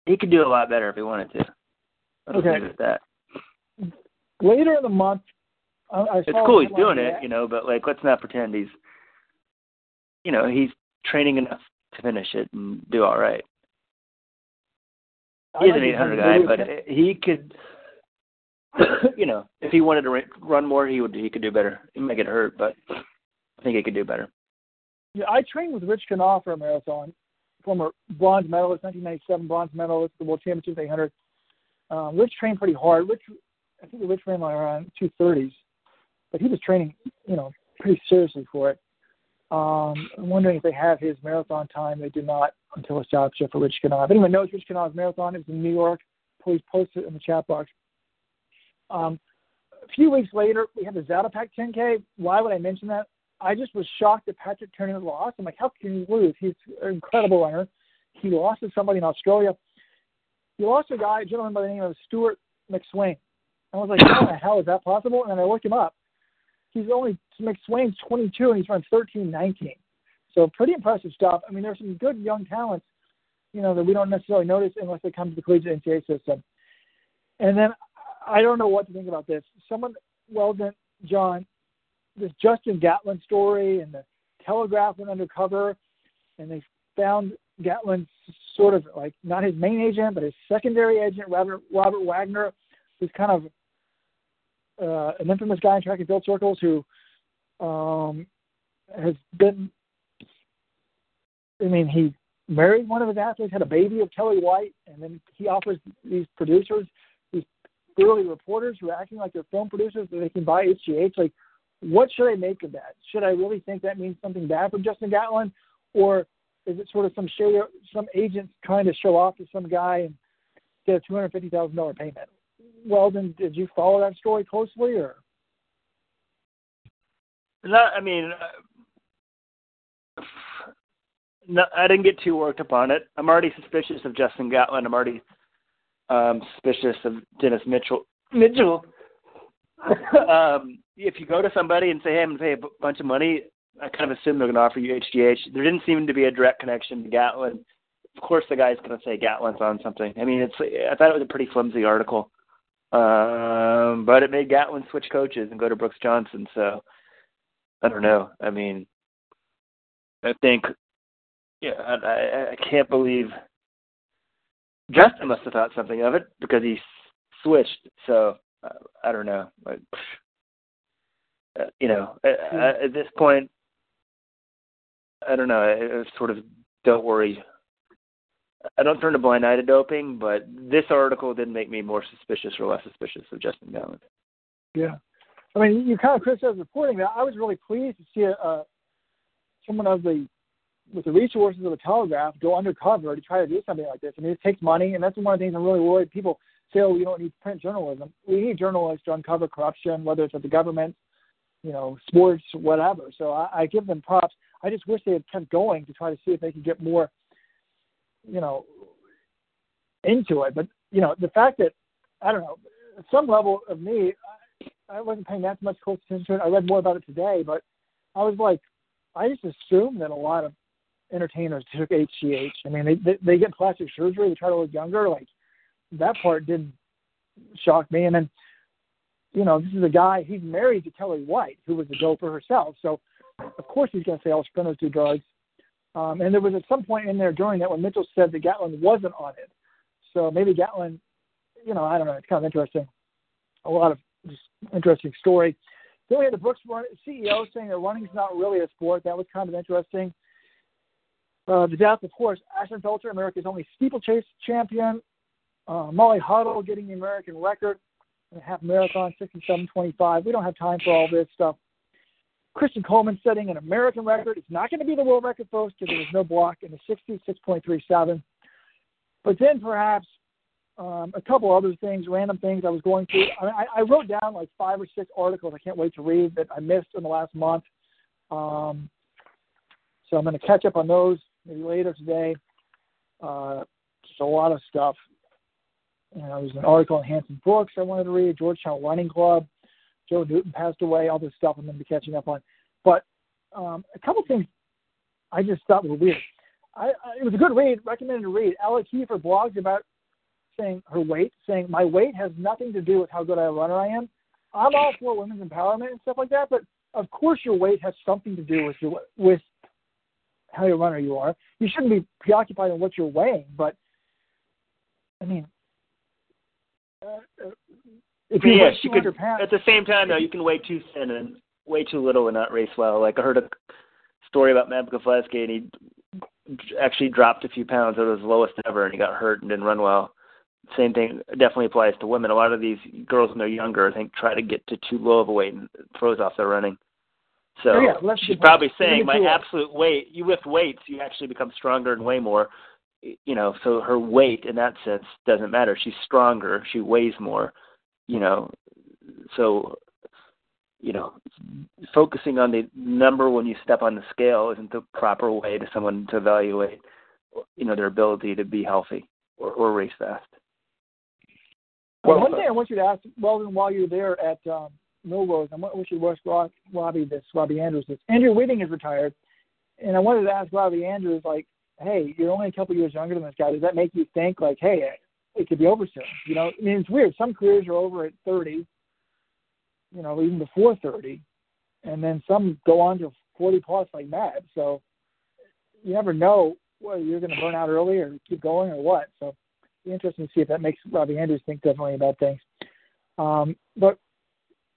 [SPEAKER 4] He could do a lot better if he wanted to. I'll
[SPEAKER 3] Okay.
[SPEAKER 4] that.
[SPEAKER 3] Later in the month, I, I
[SPEAKER 4] It's cool he's doing it, you know, but like let's not pretend he's you know, he's training enough to finish it and do all right. He's
[SPEAKER 3] like
[SPEAKER 4] an 800 guy, but he could you know, if he wanted to run more, he would he could do better. He might get hurt, but I think he could do better.
[SPEAKER 3] Yeah, I trained with Rich Kenah for a marathon, former bronze medalist, 1997 bronze medalist the World Championships 800. Um, Rich trained pretty hard. Rich, I think Rich ran like around 230s, but he was training, you know, pretty seriously for it. Um, I'm wondering if they have his marathon time. They do not until it's job shift for Rich Kenah. If anyone knows Rich Kenah's marathon, it was in New York. Please post it in the chat box. Um, a few weeks later, we had the Zatopek 10K. Why would I mention that? I just was shocked that Patrick Tiernan lost. I'm like, how can he lose? He's an incredible runner. He lost to somebody in Australia. He lost to a guy, a gentleman by the name of Stewart McSweyn. I was like, how the hell is that possible? And then I looked him up. He's only McSweyn's 22 and he's run 13-19. So pretty impressive stuff. I mean, there's some good young talents, you know, that we don't necessarily notice unless they come to the collegiate NCAA system. And then I don't know what to think about this. Someone, well done, John, this Justin Gatlin story and the Telegraph went undercover and they found Gatlin sort of like not his main agent, but his secondary agent, Robert Robert Wagner, who's kind of uh, an infamous guy in track and field circles who um, has been. I mean, he married one of his athletes, had a baby of Kelly White, and then he offers these producers, these early reporters who are acting like they're film producers that they can buy HGH. Like, What should I make of that? Should I really think that means something bad for Justin Gatlin, or is it sort of some show, some agent trying to show off to some guy and get a two hundred fifty thousand dollar payment? Weldon, did you follow that story closely, or?
[SPEAKER 4] No, I mean, uh, no, I didn't get too worked up on it. I'm already suspicious of Justin Gatlin. I'm already um, suspicious of Dennis Mitchell. Mitchell. um, if you go to somebody and say, "Hey, I'm going to pay a b- bunch of money," I kind of assume they're going to offer you HGH. There didn't seem to be a direct connection to Gatlin. Of course, the guy's going to say Gatlin's on something. I mean, it's. I thought it was a pretty flimsy article, um, but it made Gatlin switch coaches and go to Brooks Johnson. So I don't know. I mean, I think, yeah, I, I, I can't believe Justin must have thought something of it because he switched. So uh, I don't know. Like, uh, you know, at, at this point, I don't know. I, I sort of don't worry. I don't turn a blind eye to doping, but this article didn't make me more suspicious or less suspicious of Justin Gatlin.
[SPEAKER 3] Yeah. I mean, you kind of criticized reporting that. I was really pleased to see a someone of the with the resources of the Telegraph go undercover to try to do something like this. I mean, it takes money, and that's one of the things I'm really worried. People say, "Oh, we don't need print journalism. We need journalists to uncover corruption, whether it's at the government, you know, sports, whatever." So I, I give them props. I just wish they had kept going to try to see if they could get more, you know, into it. But you know, the fact that I don't know, some level of me, I wasn't paying that much close attention. I read more about it today, but I was like, I just assumed that a lot of entertainers took HGH. I mean, they they, they get plastic surgery to try to look younger. Like that part didn't shock me. And then, you know, this is a guy. He's married to Kelly White, who was a doper herself. So of course he's going to say all sprinters do drugs. Um, and there was at some point in there during that when Mitchell said that Gatlin wasn't on it. So maybe Gatlin, you know, I don't know. It's kind of interesting. A lot of just interesting story. Then we had the Brooks run, CEO saying that running's not really a sport. That was kind of interesting. Uh, the death, of course, Ashenfelter, America's only steeplechase champion. Uh, Molly Huddle getting the American record in a half marathon, 67.25. We don't have time for all this stuff. Christian Coleman setting an American record. It's not going to be the world record, folks, because there was no block in the 66.37. But then perhaps um, a couple other things, random things I was going through. I, I, wrote down like five or six articles I can't wait to read that I missed in the last month. Um, so I'm going to catch up on those maybe later today. Uh, just a lot of stuff. You know, there's an article on Hansons-Brooks I wanted to read, Georgetown Running Club. Joe Newton passed away, all this stuff I'm going to be catching up on. But um, a couple things I just thought were weird. I, I, it was a good read, recommended to read. Ella Kiefer blogs about saying her weight, saying my weight has nothing to do with how good a runner I am. I'm all for women's empowerment and stuff like that, but of course your weight has something to do with your with how your runner you are. You shouldn't be preoccupied in what you're weighing, but I mean, uh, if you
[SPEAKER 4] yeah,
[SPEAKER 3] weigh 200
[SPEAKER 4] could.
[SPEAKER 3] pounds,
[SPEAKER 4] At the same time, though, you can weigh too thin and way too little and not race well. Like I heard a story about Matt Gafleski, and he actually dropped a few pounds. It was his lowest ever, and he got hurt and didn't run well. Same thing definitely applies to women. A lot of these girls when they're younger, I think, try to get to too low of a weight and throws off their running. So
[SPEAKER 3] Oh, yeah,
[SPEAKER 4] she's probably
[SPEAKER 3] You're
[SPEAKER 4] saying my absolute weight. You lift weights, you actually become stronger and weigh more. You know, so her weight in that sense doesn't matter. She's stronger. She weighs more. You know, so you know, focusing on the number when you step on the scale isn't the proper way to someone to evaluate, you know, their ability to be healthy or, or race fast.
[SPEAKER 3] Well, one thing I want you to ask, Weldon, while you're there at um, Millrose, I want you to ask Rob, Robbie this, Robbie Andrews this. Andrew Wheating is retired, and I wanted to ask Robbie Andrews, like, hey, you're only a couple years younger than this guy. Does that make you think, like, hey, it could be over soon? You know, I mean, it's weird. Some careers are over at 30, you know, even before 30, and then some go on to 40 plus like Matt. So you never know whether you're going to burn out early or keep going or what. So be interesting to see if that makes Robbie Andrews think differently about things. Um, but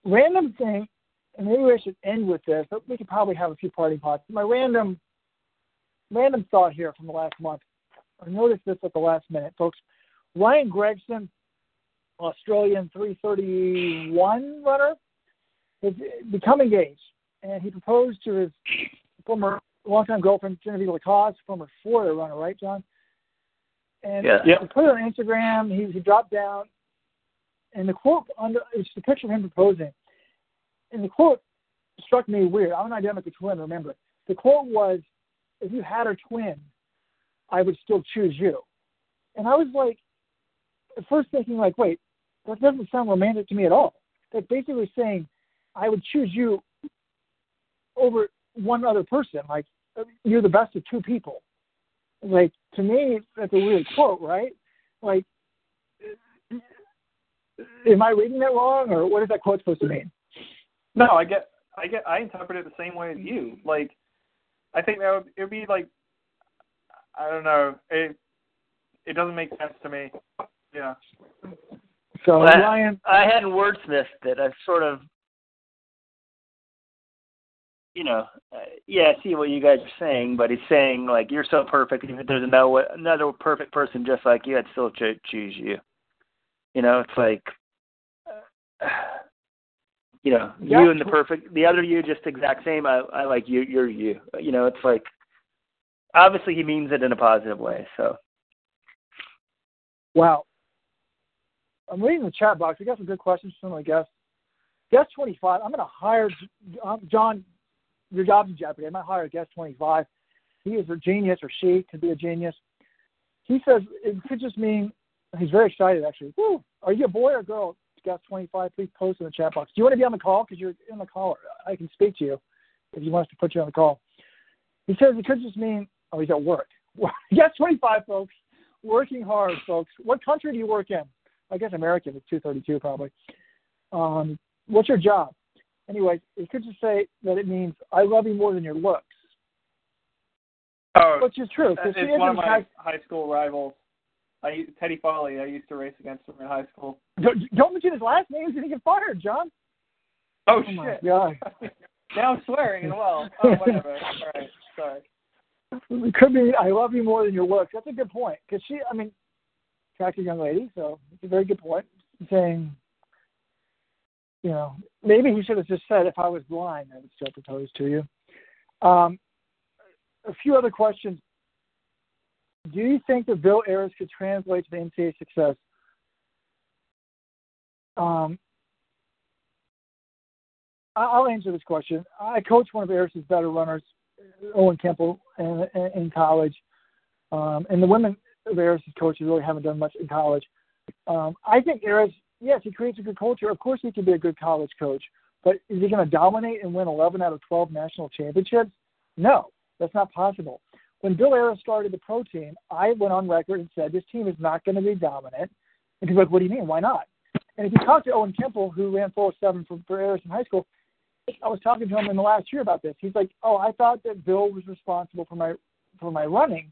[SPEAKER 3] random thing, and maybe I should end with this, but we could probably have a few party pots. My random random thought here from the last month. I noticed this at the last minute, folks. Ryan Gregson, Australian 331 runner, has become engaged, and he proposed to his former longtime girlfriend Genevieve LaCaze, former Florida runner, right, John? And
[SPEAKER 4] Yeah.
[SPEAKER 3] he put it on Instagram. He, he dropped down, and the quote under it's the picture of him proposing, and the quote struck me weird. I'm an identical twin. Remember, the quote was, "If you had a twin, I would still choose you." And I was like, at first thinking like, wait, that doesn't sound romantic to me at all. That's basically saying I would choose you over one other person. Like you're the best of two people. Like to me, that's a weird quote, right? Like, am I reading that wrong, or what is that quote supposed to mean?
[SPEAKER 5] No, I get, I get, I interpret it the same way as you. Like, I think that would it'd be like, I don't know, it, it doesn't make sense to me. Yeah.
[SPEAKER 3] So
[SPEAKER 4] Well, I-
[SPEAKER 3] Ryan,
[SPEAKER 4] I hadn't wordsmithed it. I've sort of, you know, uh, yeah, I see what you guys are saying, but he's saying like you're so perfect. Even if there's another another perfect person just like you, I'd still cho- choose you. You know, it's like, uh, you know,
[SPEAKER 3] Yeah.
[SPEAKER 4] you and the perfect, the other you, just exact same. I I like you. You're you. You know, it's like, obviously he means it in a positive way. So
[SPEAKER 3] wow. I'm reading the chat box. We got some good questions from my guests. Guest 25. I'm going to hire um, John. Your job's in jeopardy. I'm going to hire guest 25. He is a genius, or she could be a genius. He says it could just mean he's very excited. Actually, Woo. Are you a boy or a girl? Guest 25. Please post in the chat box. Do you want to be on the call? Because you're in the call. I can speak to you if you want us to put you on the call. He says it could just mean oh he's at work. guest 25, folks. Working hard, folks. What country do you work in? I guess American is 232 probably. Um, what's your job? Anyway, it could just say that it means I love you more than your looks,
[SPEAKER 5] Oh,
[SPEAKER 3] which is true.
[SPEAKER 5] it's
[SPEAKER 3] she
[SPEAKER 5] one of my
[SPEAKER 3] high-
[SPEAKER 5] high school rivals. I Teddy Foley. I used to race against him in high school.
[SPEAKER 3] Don't, don't mention his last name. He's going to get fired, John.
[SPEAKER 5] Oh,
[SPEAKER 3] Oh my
[SPEAKER 5] shit!
[SPEAKER 3] God.
[SPEAKER 5] now I'm swearing as well. Oh, whatever. All right, sorry.
[SPEAKER 3] It could be I love you more than your looks. That's a good point because she, I mean, attractive young lady. So it's a very good point. Saying, you know, maybe he should have just said, if I was blind, I would still propose to you. Um, a few other questions. Do you think that Bill Aris could translate to the NCAA success? Um, I'll answer this question. I coached one of Aris' better runners, Owen Temple, in, in, in college. Um, and the women Aris' coaches really haven't done much in college. Um, I think Aris, yes, he creates a good culture. Of course, he can be a good college coach. But is he going to dominate and win 11 out of 12 national championships? No, that's not possible. When Bill Aris started the pro team, I went on record and said this team is not going to be dominant. And people like, what do you mean? Why not? And if you talk to Owen Temple, who ran 407 for, for Aris in high school, I was talking to him in the last year about this. He's like, "Oh, I thought that Bill was responsible for my for my running,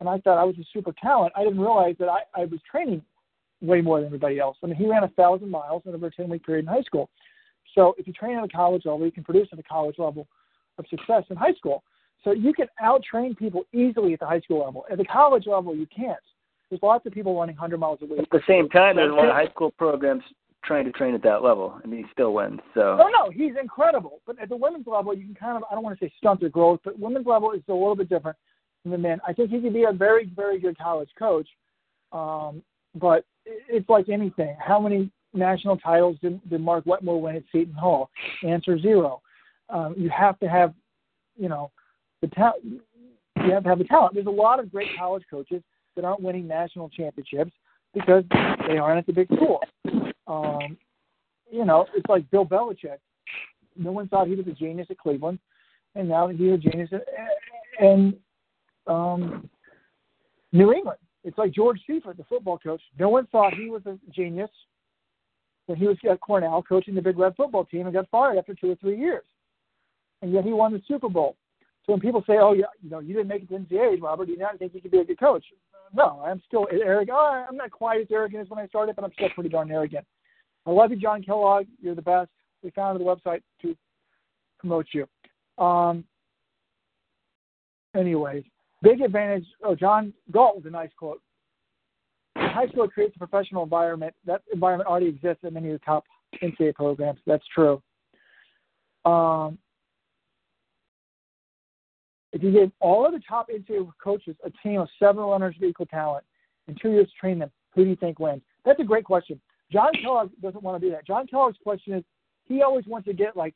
[SPEAKER 3] and I thought I was a super talent. I didn't realize that I, I was training way more than everybody else. I mean, he ran a thousand miles in over a ten week period in high school. So if you train at a college level, you can produce at a college level of success in high school. So you can out train people easily at the high school level. At the college level, you can't. There's lots of people running 100 miles a week.
[SPEAKER 4] at the same time, there's a lot of high school programs trying to train at that level, and he still wins. So
[SPEAKER 3] Oh no, he's incredible. But at the women's level, you can kind of I don't want to say stunt their growth, but women's level is a little bit different the men. I think he could be a very very good college coach. Um, but it's like anything. How many national titles did, did Mark Wetmore win at Seton Hall? Answer zero. Um, you have to have, you know, the talent. You have to have the talent. There's a lot of great college coaches that aren't winning national championships because they aren't at the big school. Um, you know, it's like Bill Belichick. No one thought he was a genius at Cleveland, and now he's a genius at, in um, New England. It's like George Seifert, the football coach. No one thought he was a genius when he was at Cornell coaching the Big Red football team and got fired after two or three years, and yet he won the Super Bowl. So when people say, "Oh, yeah, you know, you didn't make it to NCAA, Robert, do you not think you could be a good coach?" No, I'm still arrogant. Oh, I'm not quite as arrogant as when I started, but I'm still pretty darn arrogant. I love you, John Kellogg. You're the best. We founded the website to promote you. Um, anyways, big advantage. Oh, John Galt was a nice quote. High school creates a professional environment. That environment already exists in many of the top NCAA programs. That's true. Um, if you give all of the top NCAA coaches a team of seven runners of equal talent in two years to train them, who do you think wins? That's a great question. John Kellogg doesn't want to do that. John Kellogg's question is he always wants to get like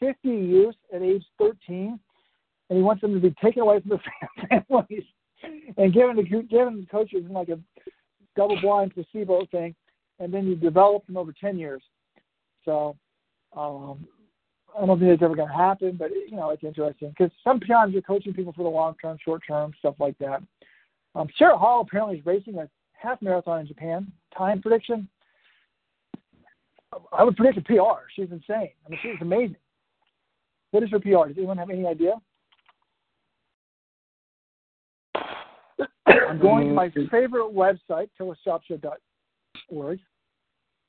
[SPEAKER 3] 50 years at age 13, and he wants them to be taken away from their families and given to given the coaches in like a double blind placebo thing, and then you develop them over 10 years. So um, I don't think it's ever going to happen, but you know it's interesting because sometimes you're coaching people for the long term, short term, stuff like that. Um, Sarah Hall apparently is racing a half marathon in Japan. Time prediction? I would predict a PR. She's insane. I mean, she's amazing. What is her PR? Does anyone have any idea? I'm going to my mm-hmm. favorite website, tilastopaja.org.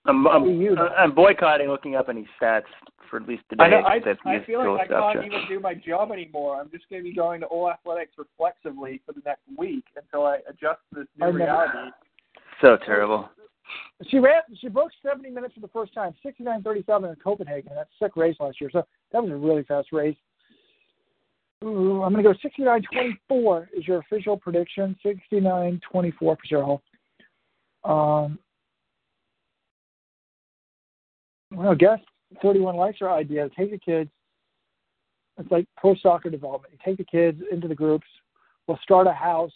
[SPEAKER 6] I'm, I'm, uh, I'm boycotting looking up any stats for at least today.
[SPEAKER 5] I, know, I, I feel like I can't even do my job anymore. I'm just going to be going to All Athletics reflexively for the next week until I adjust to this new reality.
[SPEAKER 6] So terrible.
[SPEAKER 3] She ran. She broke 70 minutes for the first time, 69:37 in Copenhagen. That's a sick race last year. So that was a really fast race. Ooh, I'm going to go 69:24 is your official prediction. 69:24 for Cheryl. Um, well, I guess 31 likes our idea. Take the kids. It's like pro soccer development. You take the kids into the groups. We'll start a house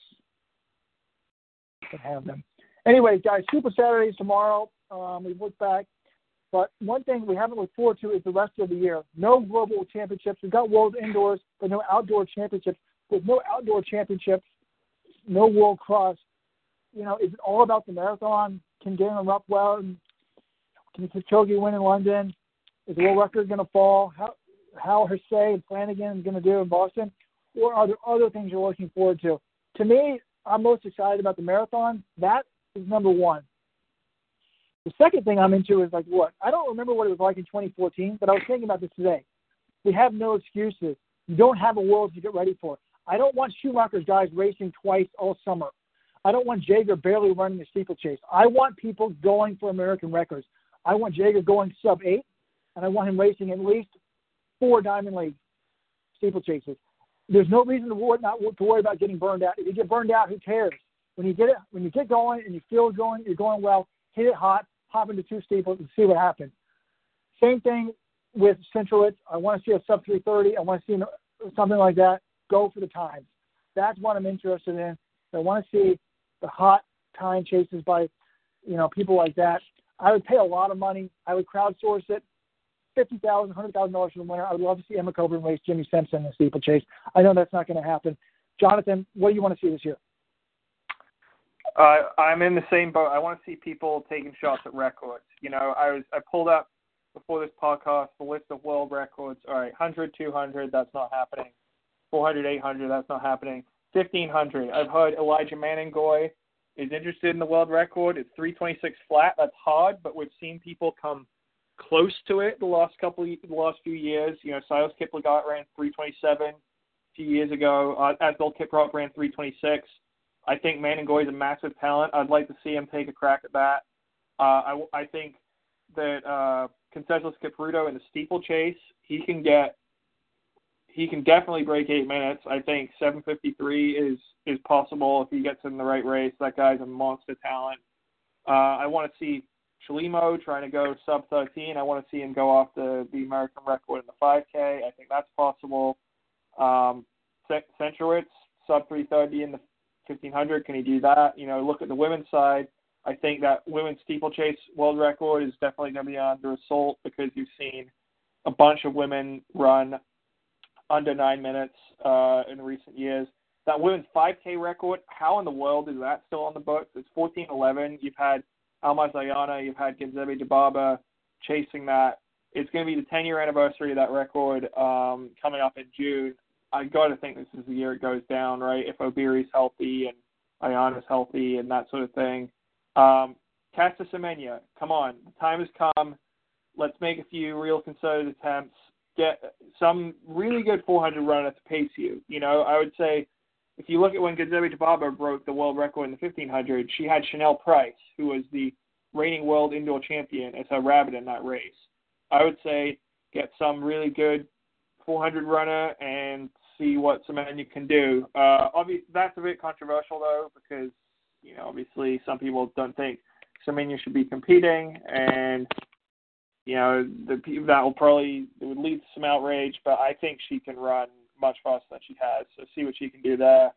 [SPEAKER 3] and have them. Anyways, guys, Super Saturdays tomorrow. Um, we look back. But one thing we haven't looked forward to is the rest of the year. No global championships. We've got world indoors, but no outdoor championships. With no outdoor championships, no world cross. You know, is it all about the marathon? Can Galen Ruppwell and can Kipchoge win in London? Is the world record going to fall? How how Hasay and Flanagan going to do in Boston? Or are there other things you're looking forward to? To me, I'm most excited about the marathon. That is number one. The second thing I'm into is like what? I don't remember what it was like in 2014, but I was thinking about this today. We have no excuses. You don't have a world to get ready for. I don't want Schumacher's guys racing twice all summer. I don't want Jager barely running a steeplechase. I want people going for American records. I want Jager going sub eight, and I want him racing at least four Diamond League steeplechases. There's no reason to worry, not to worry about getting burned out. If you get burned out, who cares? When you get it, when you get going and you feel going, you're going well. Hit it hot, hop into two steeples and see what happens. Same thing with Centrowitz. I want to see a sub 330. I want to see something like that. Go for the times. That's what I'm interested in. I want to see the hot time chases by, you know, people like that. I would pay a lot of money. I would crowdsource it. Fifty thousand, hundred thousand dollars for the winner. I would love to see Emma Coburn race Jenny Simpson in the steeplechase. I know that's not going to happen. Jonathan, what do you want to see this year?
[SPEAKER 5] Uh, I'm in the same boat. I want to see people taking shots at records. You know, I was I pulled up before this podcast the list of world records. All right, 100, 200, that's not happening. 400, 800, that's not happening. 1500. I've heard Elijah Manangoi is interested in the world record. It's 326 flat. That's hard, but we've seen people come close to it the last couple, of, the last few years. You know, Silas Kiplagat ran 327 a few years ago. Uh, Asbel Kiprop ran 326. I think Manangoi is a massive talent. I'd like to see him take a crack at that. Uh, I, I think that uh, Conseslus Kipruto in the steeplechase, he can get, he can definitely break eight minutes. I think 753 is is possible if he gets in the right race. That guy's a monster talent. Uh, I want to see Chelimo trying to go sub 13. I want to see him go off the the American record in the 5K. I think that's possible. Um, Centrowitz sub 330 in the 1500. Can he do that? You know, look at the women's side. I think that women's steeplechase world record is definitely going to be under assault because you've seen a bunch of women run under nine minutes uh, in recent years. That women's 5K record, how in the world is that still on the books? It's 14:11. You've had Almaz Ayana, you've had Genzebe Dibaba chasing that. It's going to be the 10 year anniversary of that record um, coming up in June. I got to think this is the year it goes down, right? If Obiri's healthy and Ayana's healthy and that sort of thing. Um, Caster Semenya, come on, the time has come. Let's make a few real concerted attempts. Get some really good 400 runner to pace you. You know, I would say if you look at when Genzebe Dibaba broke the world record in the 1500, she had Chanelle Price, who was the reigning world indoor champion, as her rabbit in that race. I would say get some really good 400 runner and see what Semenya can do. Uh, obviously, that's a bit controversial though because you know obviously some people don't think Semenya should be competing, and you know the that will probably it would lead to some outrage. But I think she can run much faster than she has, so see what she can do there.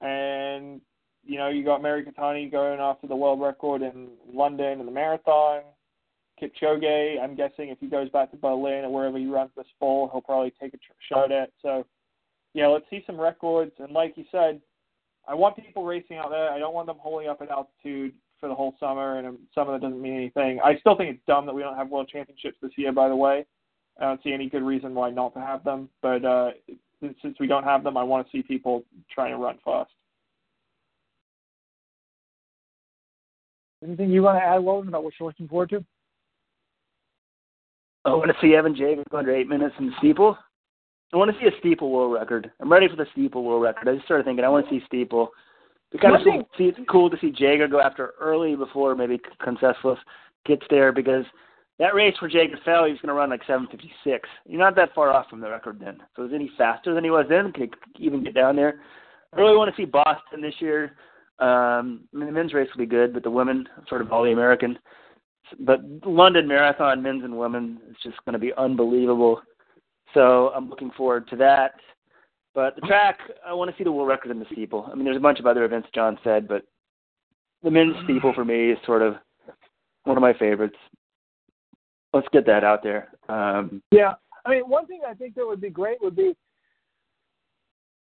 [SPEAKER 5] And you know you got Mary Keitany going after the world record in London in the marathon. Kipchoge, I'm guessing if he goes back to Berlin or wherever he runs this fall, he'll probably take a tr- shot at. So, yeah, let's see some records. And like you said, I want people racing out there. I don't want them holding up at altitude for the whole summer, and summer that doesn't mean anything. I still think it's dumb that we don't have world championships this year. By the way, I don't see any good reason why not to have them. But uh, since we don't have them, I want to see people trying to run fast.
[SPEAKER 3] Anything you want to add, Logan, about what you're looking forward to?
[SPEAKER 4] I want to see Evan Jager go under eight minutes in the steeple. I want to see a steeple world record. I'm ready for the steeple world record. I just started thinking I want to see steeple. It kind of see, see, it's cool to see Jager go after early before maybe Conseslus gets there because that race where Jager fell, he was going to run like 7:56. You're not that far off from the record then. So is any faster than he was then? Can he even get down there? I really want to see Boston this year. Um, I mean, the men's race will be good, but the women, sort of all the American but London Marathon, men's and women, is just going to be unbelievable. So I'm looking forward to that. But the track, I want to see the world record in the steeple. I mean, there's a bunch of other events John said, but the men's steeple for me is sort of one of my favorites. Let's get that out there. Um,
[SPEAKER 3] yeah, I mean, one thing I think that would be great would be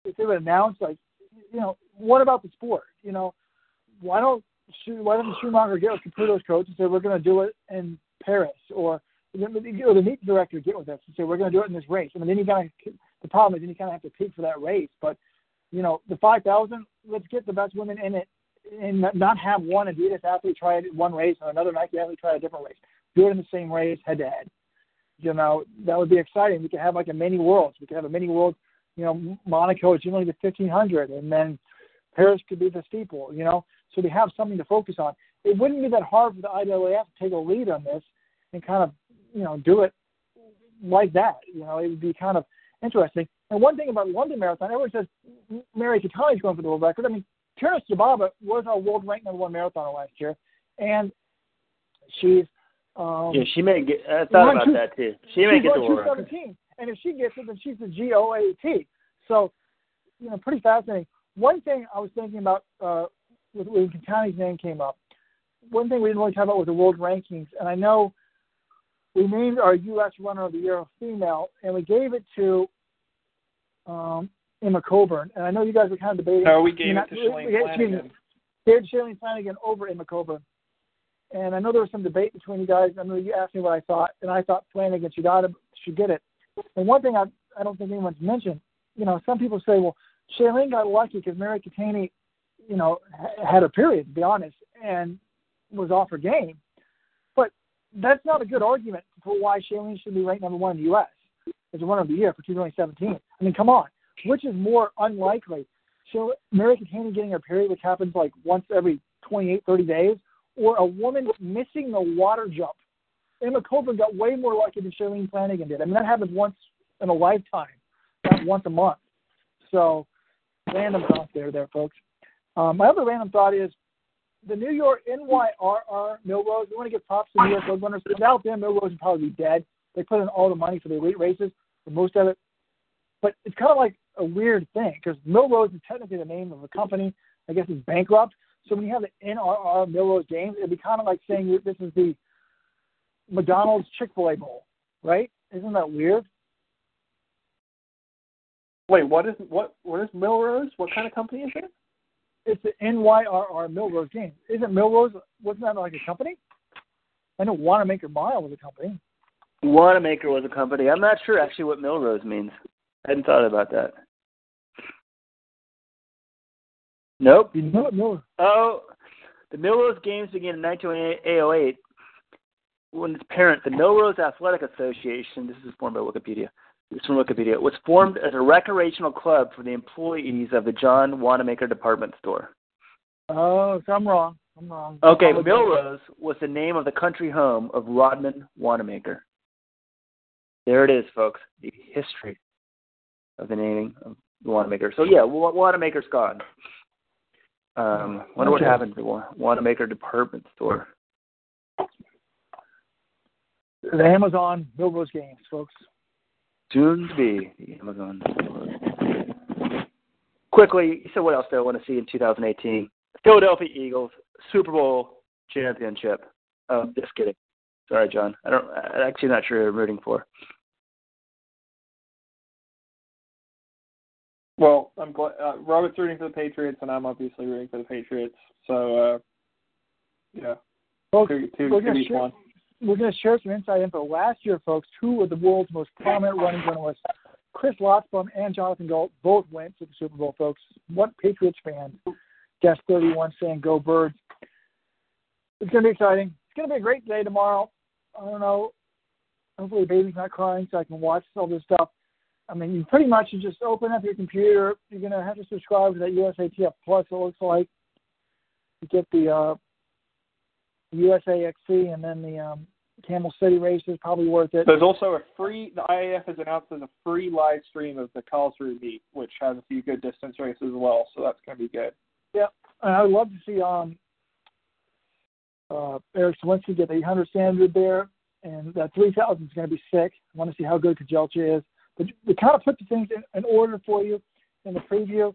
[SPEAKER 3] if they would announce, like, you know, what about the sport? You know, why don't why doesn't Schumacher get with Caputo's coach and say we're going to do it in Paris, or or the meet director get with us and say we're going to do it in this race. I mean, then you kind of the problem is then you kind of have to pay for that race. But you know, the 5,000, let's get the best women in it, and not have one Adidas athlete try it one race and another Nike athlete try a different race. Do it in the same race, head to head. You know, that would be exciting. We could have like a mini worlds. We could have a mini world. You know, Monaco is generally the 1500, and then Paris could be the steeple. You know, so they have something to focus on. It wouldn't be that hard for the IAAF to take a lead on this and kind of, you know, do it like that. You know, it would be kind of interesting. And one thing about London Marathon, everyone says Mary is going for the world record. I mean, Tirunesh Dibaba was our world ranked number one marathoner last year, and she's um,
[SPEAKER 4] yeah, she may get. I thought about
[SPEAKER 3] two,
[SPEAKER 4] that too. She may get the world
[SPEAKER 3] record. And if she gets it, then she's the GOAT. So, you know, pretty fascinating. One thing I was thinking about uh, when Keitany's name came up, one thing we didn't really talk about was the world rankings, and I know we named our U.S. Runner of the Year a female, and we gave it to um, Emma Coburn. And I know you guys were kind of debating.
[SPEAKER 5] No, we gave it to Shalane Flanagan.
[SPEAKER 3] We gave Shalane Flanagan over Emma Coburn. And I know there was some debate between you guys. I know you asked me what I thought, and I thought Flanagan should got it, should get it. And one thing I I don't think anyone's mentioned, you know, some people say, well, Shalane got lucky because Mary Keitany you know, had a period, to be honest, and was off her game. But that's not a good argument for why Shalane should be ranked number one in the U.S. as a runner of the year for 2017. I mean, come on. Which is more unlikely? So Mary Keitany getting her period, which happens like once every 28, 30 days, or a woman missing the water jump. Emma Coburn got way more lucky than Shalane Flanagan did. I mean, that happens once in a lifetime, not once a month. So, random thought there, there, folks. Um, my other random thought is the New York NYRR Millrose. We want to give props to New York Roadrunners. Without them, Millrose would probably be dead. They put in all the money for the elite races, for most of it. But it's kind of like a weird thing because Millrose is technically the name of a company. I guess it's bankrupt. So when you have the NRR Millrose Games, it'd be kind of like saying this is the McDonald's Chick Fil A Bowl, right? Isn't that weird?
[SPEAKER 5] Wait, what is what? What is Millrose? What kind of company is it?
[SPEAKER 3] It's the NYRR Millrose Games. Isn't Millrose wasn't that like a company? I know Wanamaker Mile was a company.
[SPEAKER 4] Wanamaker was a company. I'm not sure actually what Millrose means. I hadn't thought about that. Nope.
[SPEAKER 3] You know Millrose.
[SPEAKER 4] Oh, the Millrose Games began in 1908 when its parent, the Millrose Athletic Association, this is formed by Wikipedia, this is from Wikipedia, was formed as a recreational club for the employees of the John Wanamaker department store.
[SPEAKER 3] Oh, so I'm wrong. I'm wrong.
[SPEAKER 4] Okay, Millrose was the name of the country home of Rodman Wanamaker.
[SPEAKER 6] There it is, folks. The history of the naming of the Wanamaker. So yeah, Wanamaker's gone. Um, wonder what happened to the Wanamaker department store.
[SPEAKER 3] The Amazon Millrose Games, folks.
[SPEAKER 6] Soon to be Amazon. Quickly, so what else do I want to see in 2018? Philadelphia Eagles Super Bowl championship. Oh, just kidding. Sorry, John. I don't. I'm actually not sure who I'm rooting for.
[SPEAKER 5] Well, I'm glad uh, Robert's rooting for the Patriots, and I'm obviously rooting for the Patriots. So, uh, yeah,
[SPEAKER 3] folks,
[SPEAKER 5] two, two,
[SPEAKER 3] we're
[SPEAKER 5] two
[SPEAKER 3] gonna
[SPEAKER 5] each
[SPEAKER 3] share,
[SPEAKER 5] one.
[SPEAKER 3] We're going to share some inside info. Last year, folks, two of the world's most prominent running journalists, Chris Lotsbom and Jonathan Gault, both went to the Super Bowl, folks. What Patriots fan? Guest 31 saying, "Go Birds." It's going to be exciting. It's going to be a great day tomorrow. I don't know. Hopefully, the baby's not crying, so I can watch all this stuff. I mean, you pretty much just open up your computer. You're going to have to subscribe to that USATF Plus. It looks like you get the uh, USAXC and then the um, Camel City race is probably worth it.
[SPEAKER 5] There's also a free. The IAF has announced there's a free live stream of the Karlsruhe meet, which has a few good distance races as well. So that's going to be good.
[SPEAKER 3] Yeah, and I would love to see um, uh, Erik Sowinski get the 800 standard there, and that 3000 is going to be sick. I want to see how good Kejelcha is. But we kind of put the things in, in order for you in the preview.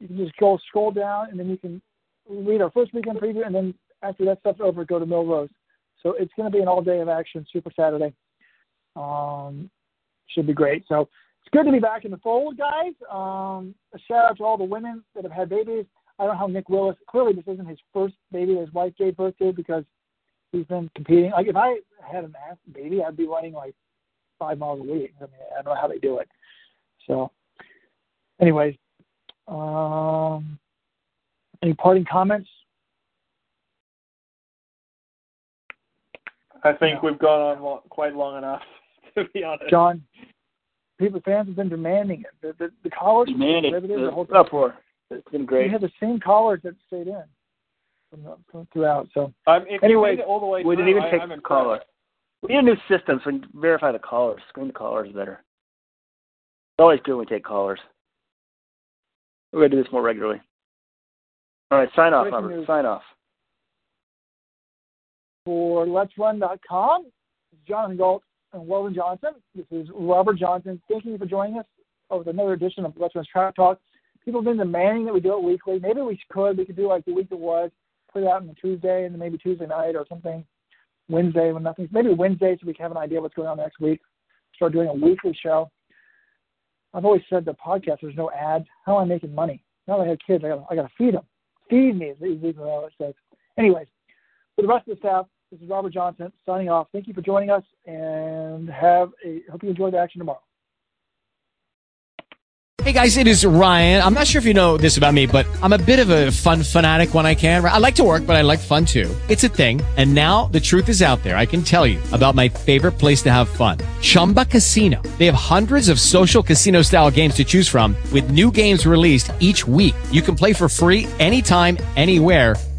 [SPEAKER 3] You can just go scroll down, and then you can read our first weekend preview, and then after that stuff's over, go to Millrose. So it's going to be an all day of action, Super Saturday. Um, should be great. So it's good to be back in the fold, guys. Um, a shout out to all the women that have had babies. I don't know how Nick Willis. Clearly, this isn't his first baby. His wife gave birth to because he's been competing. Like if I had an baby, I'd be running like five miles a week. I mean, I don't know how they do it. So, anyways, um, any parting comments?
[SPEAKER 5] I think we've gone on lo- quite long enough, to be honest.
[SPEAKER 3] John, people fans have been demanding it. The the, the collars
[SPEAKER 6] Demanding
[SPEAKER 3] riveted the whole
[SPEAKER 6] the uproar. It's been great.
[SPEAKER 3] We
[SPEAKER 6] great.
[SPEAKER 3] had the same collars that stayed in from, the, from throughout. So
[SPEAKER 5] Um, if
[SPEAKER 6] Anyway,
[SPEAKER 5] you made it all the way
[SPEAKER 6] We
[SPEAKER 5] through,
[SPEAKER 6] didn't even
[SPEAKER 5] I,
[SPEAKER 6] take
[SPEAKER 5] I'm
[SPEAKER 6] the
[SPEAKER 5] impressed.
[SPEAKER 6] caller. We need a new system so we can verify the callers. Screen the callers better. It's always good when we take callers. We're going to do this more regularly. All right, sign off,
[SPEAKER 3] Breaking
[SPEAKER 6] Robert.
[SPEAKER 3] news.
[SPEAKER 6] Sign off.
[SPEAKER 3] For Let's Let'sRun.com, Jonathan Gault and Logan Johnson. This is Robert Johnson. Thank you for joining us with another edition of Let's Run Track Talk. People have been demanding that we do it weekly. Maybe we could. We could do like the week that was, put it out on a Tuesday and maybe Tuesday night or something. Wednesday when nothing's maybe Wednesday so we can have an idea what's going on next week. Start doing a weekly show. I've always said the podcast there's no ads. How am I making money? Now that I have kids, I gotta I got to feed them. Feed me, as even though it says. Anyways, for the rest of the staff, this is Robert Johnson signing off. Thank you for joining us, and have a hope you enjoy the action tomorrow.
[SPEAKER 7] Hey guys, it is Ryan. I'm not sure if you know this about me, but I'm a bit of a fun fanatic when I can. I like to work, but I like fun too. It's a thing. And now the truth is out there. I can tell you about my favorite place to have fun. Chumba Casino. They have hundreds of social casino style games to choose from with new games released each week. You can play for free anytime, anywhere.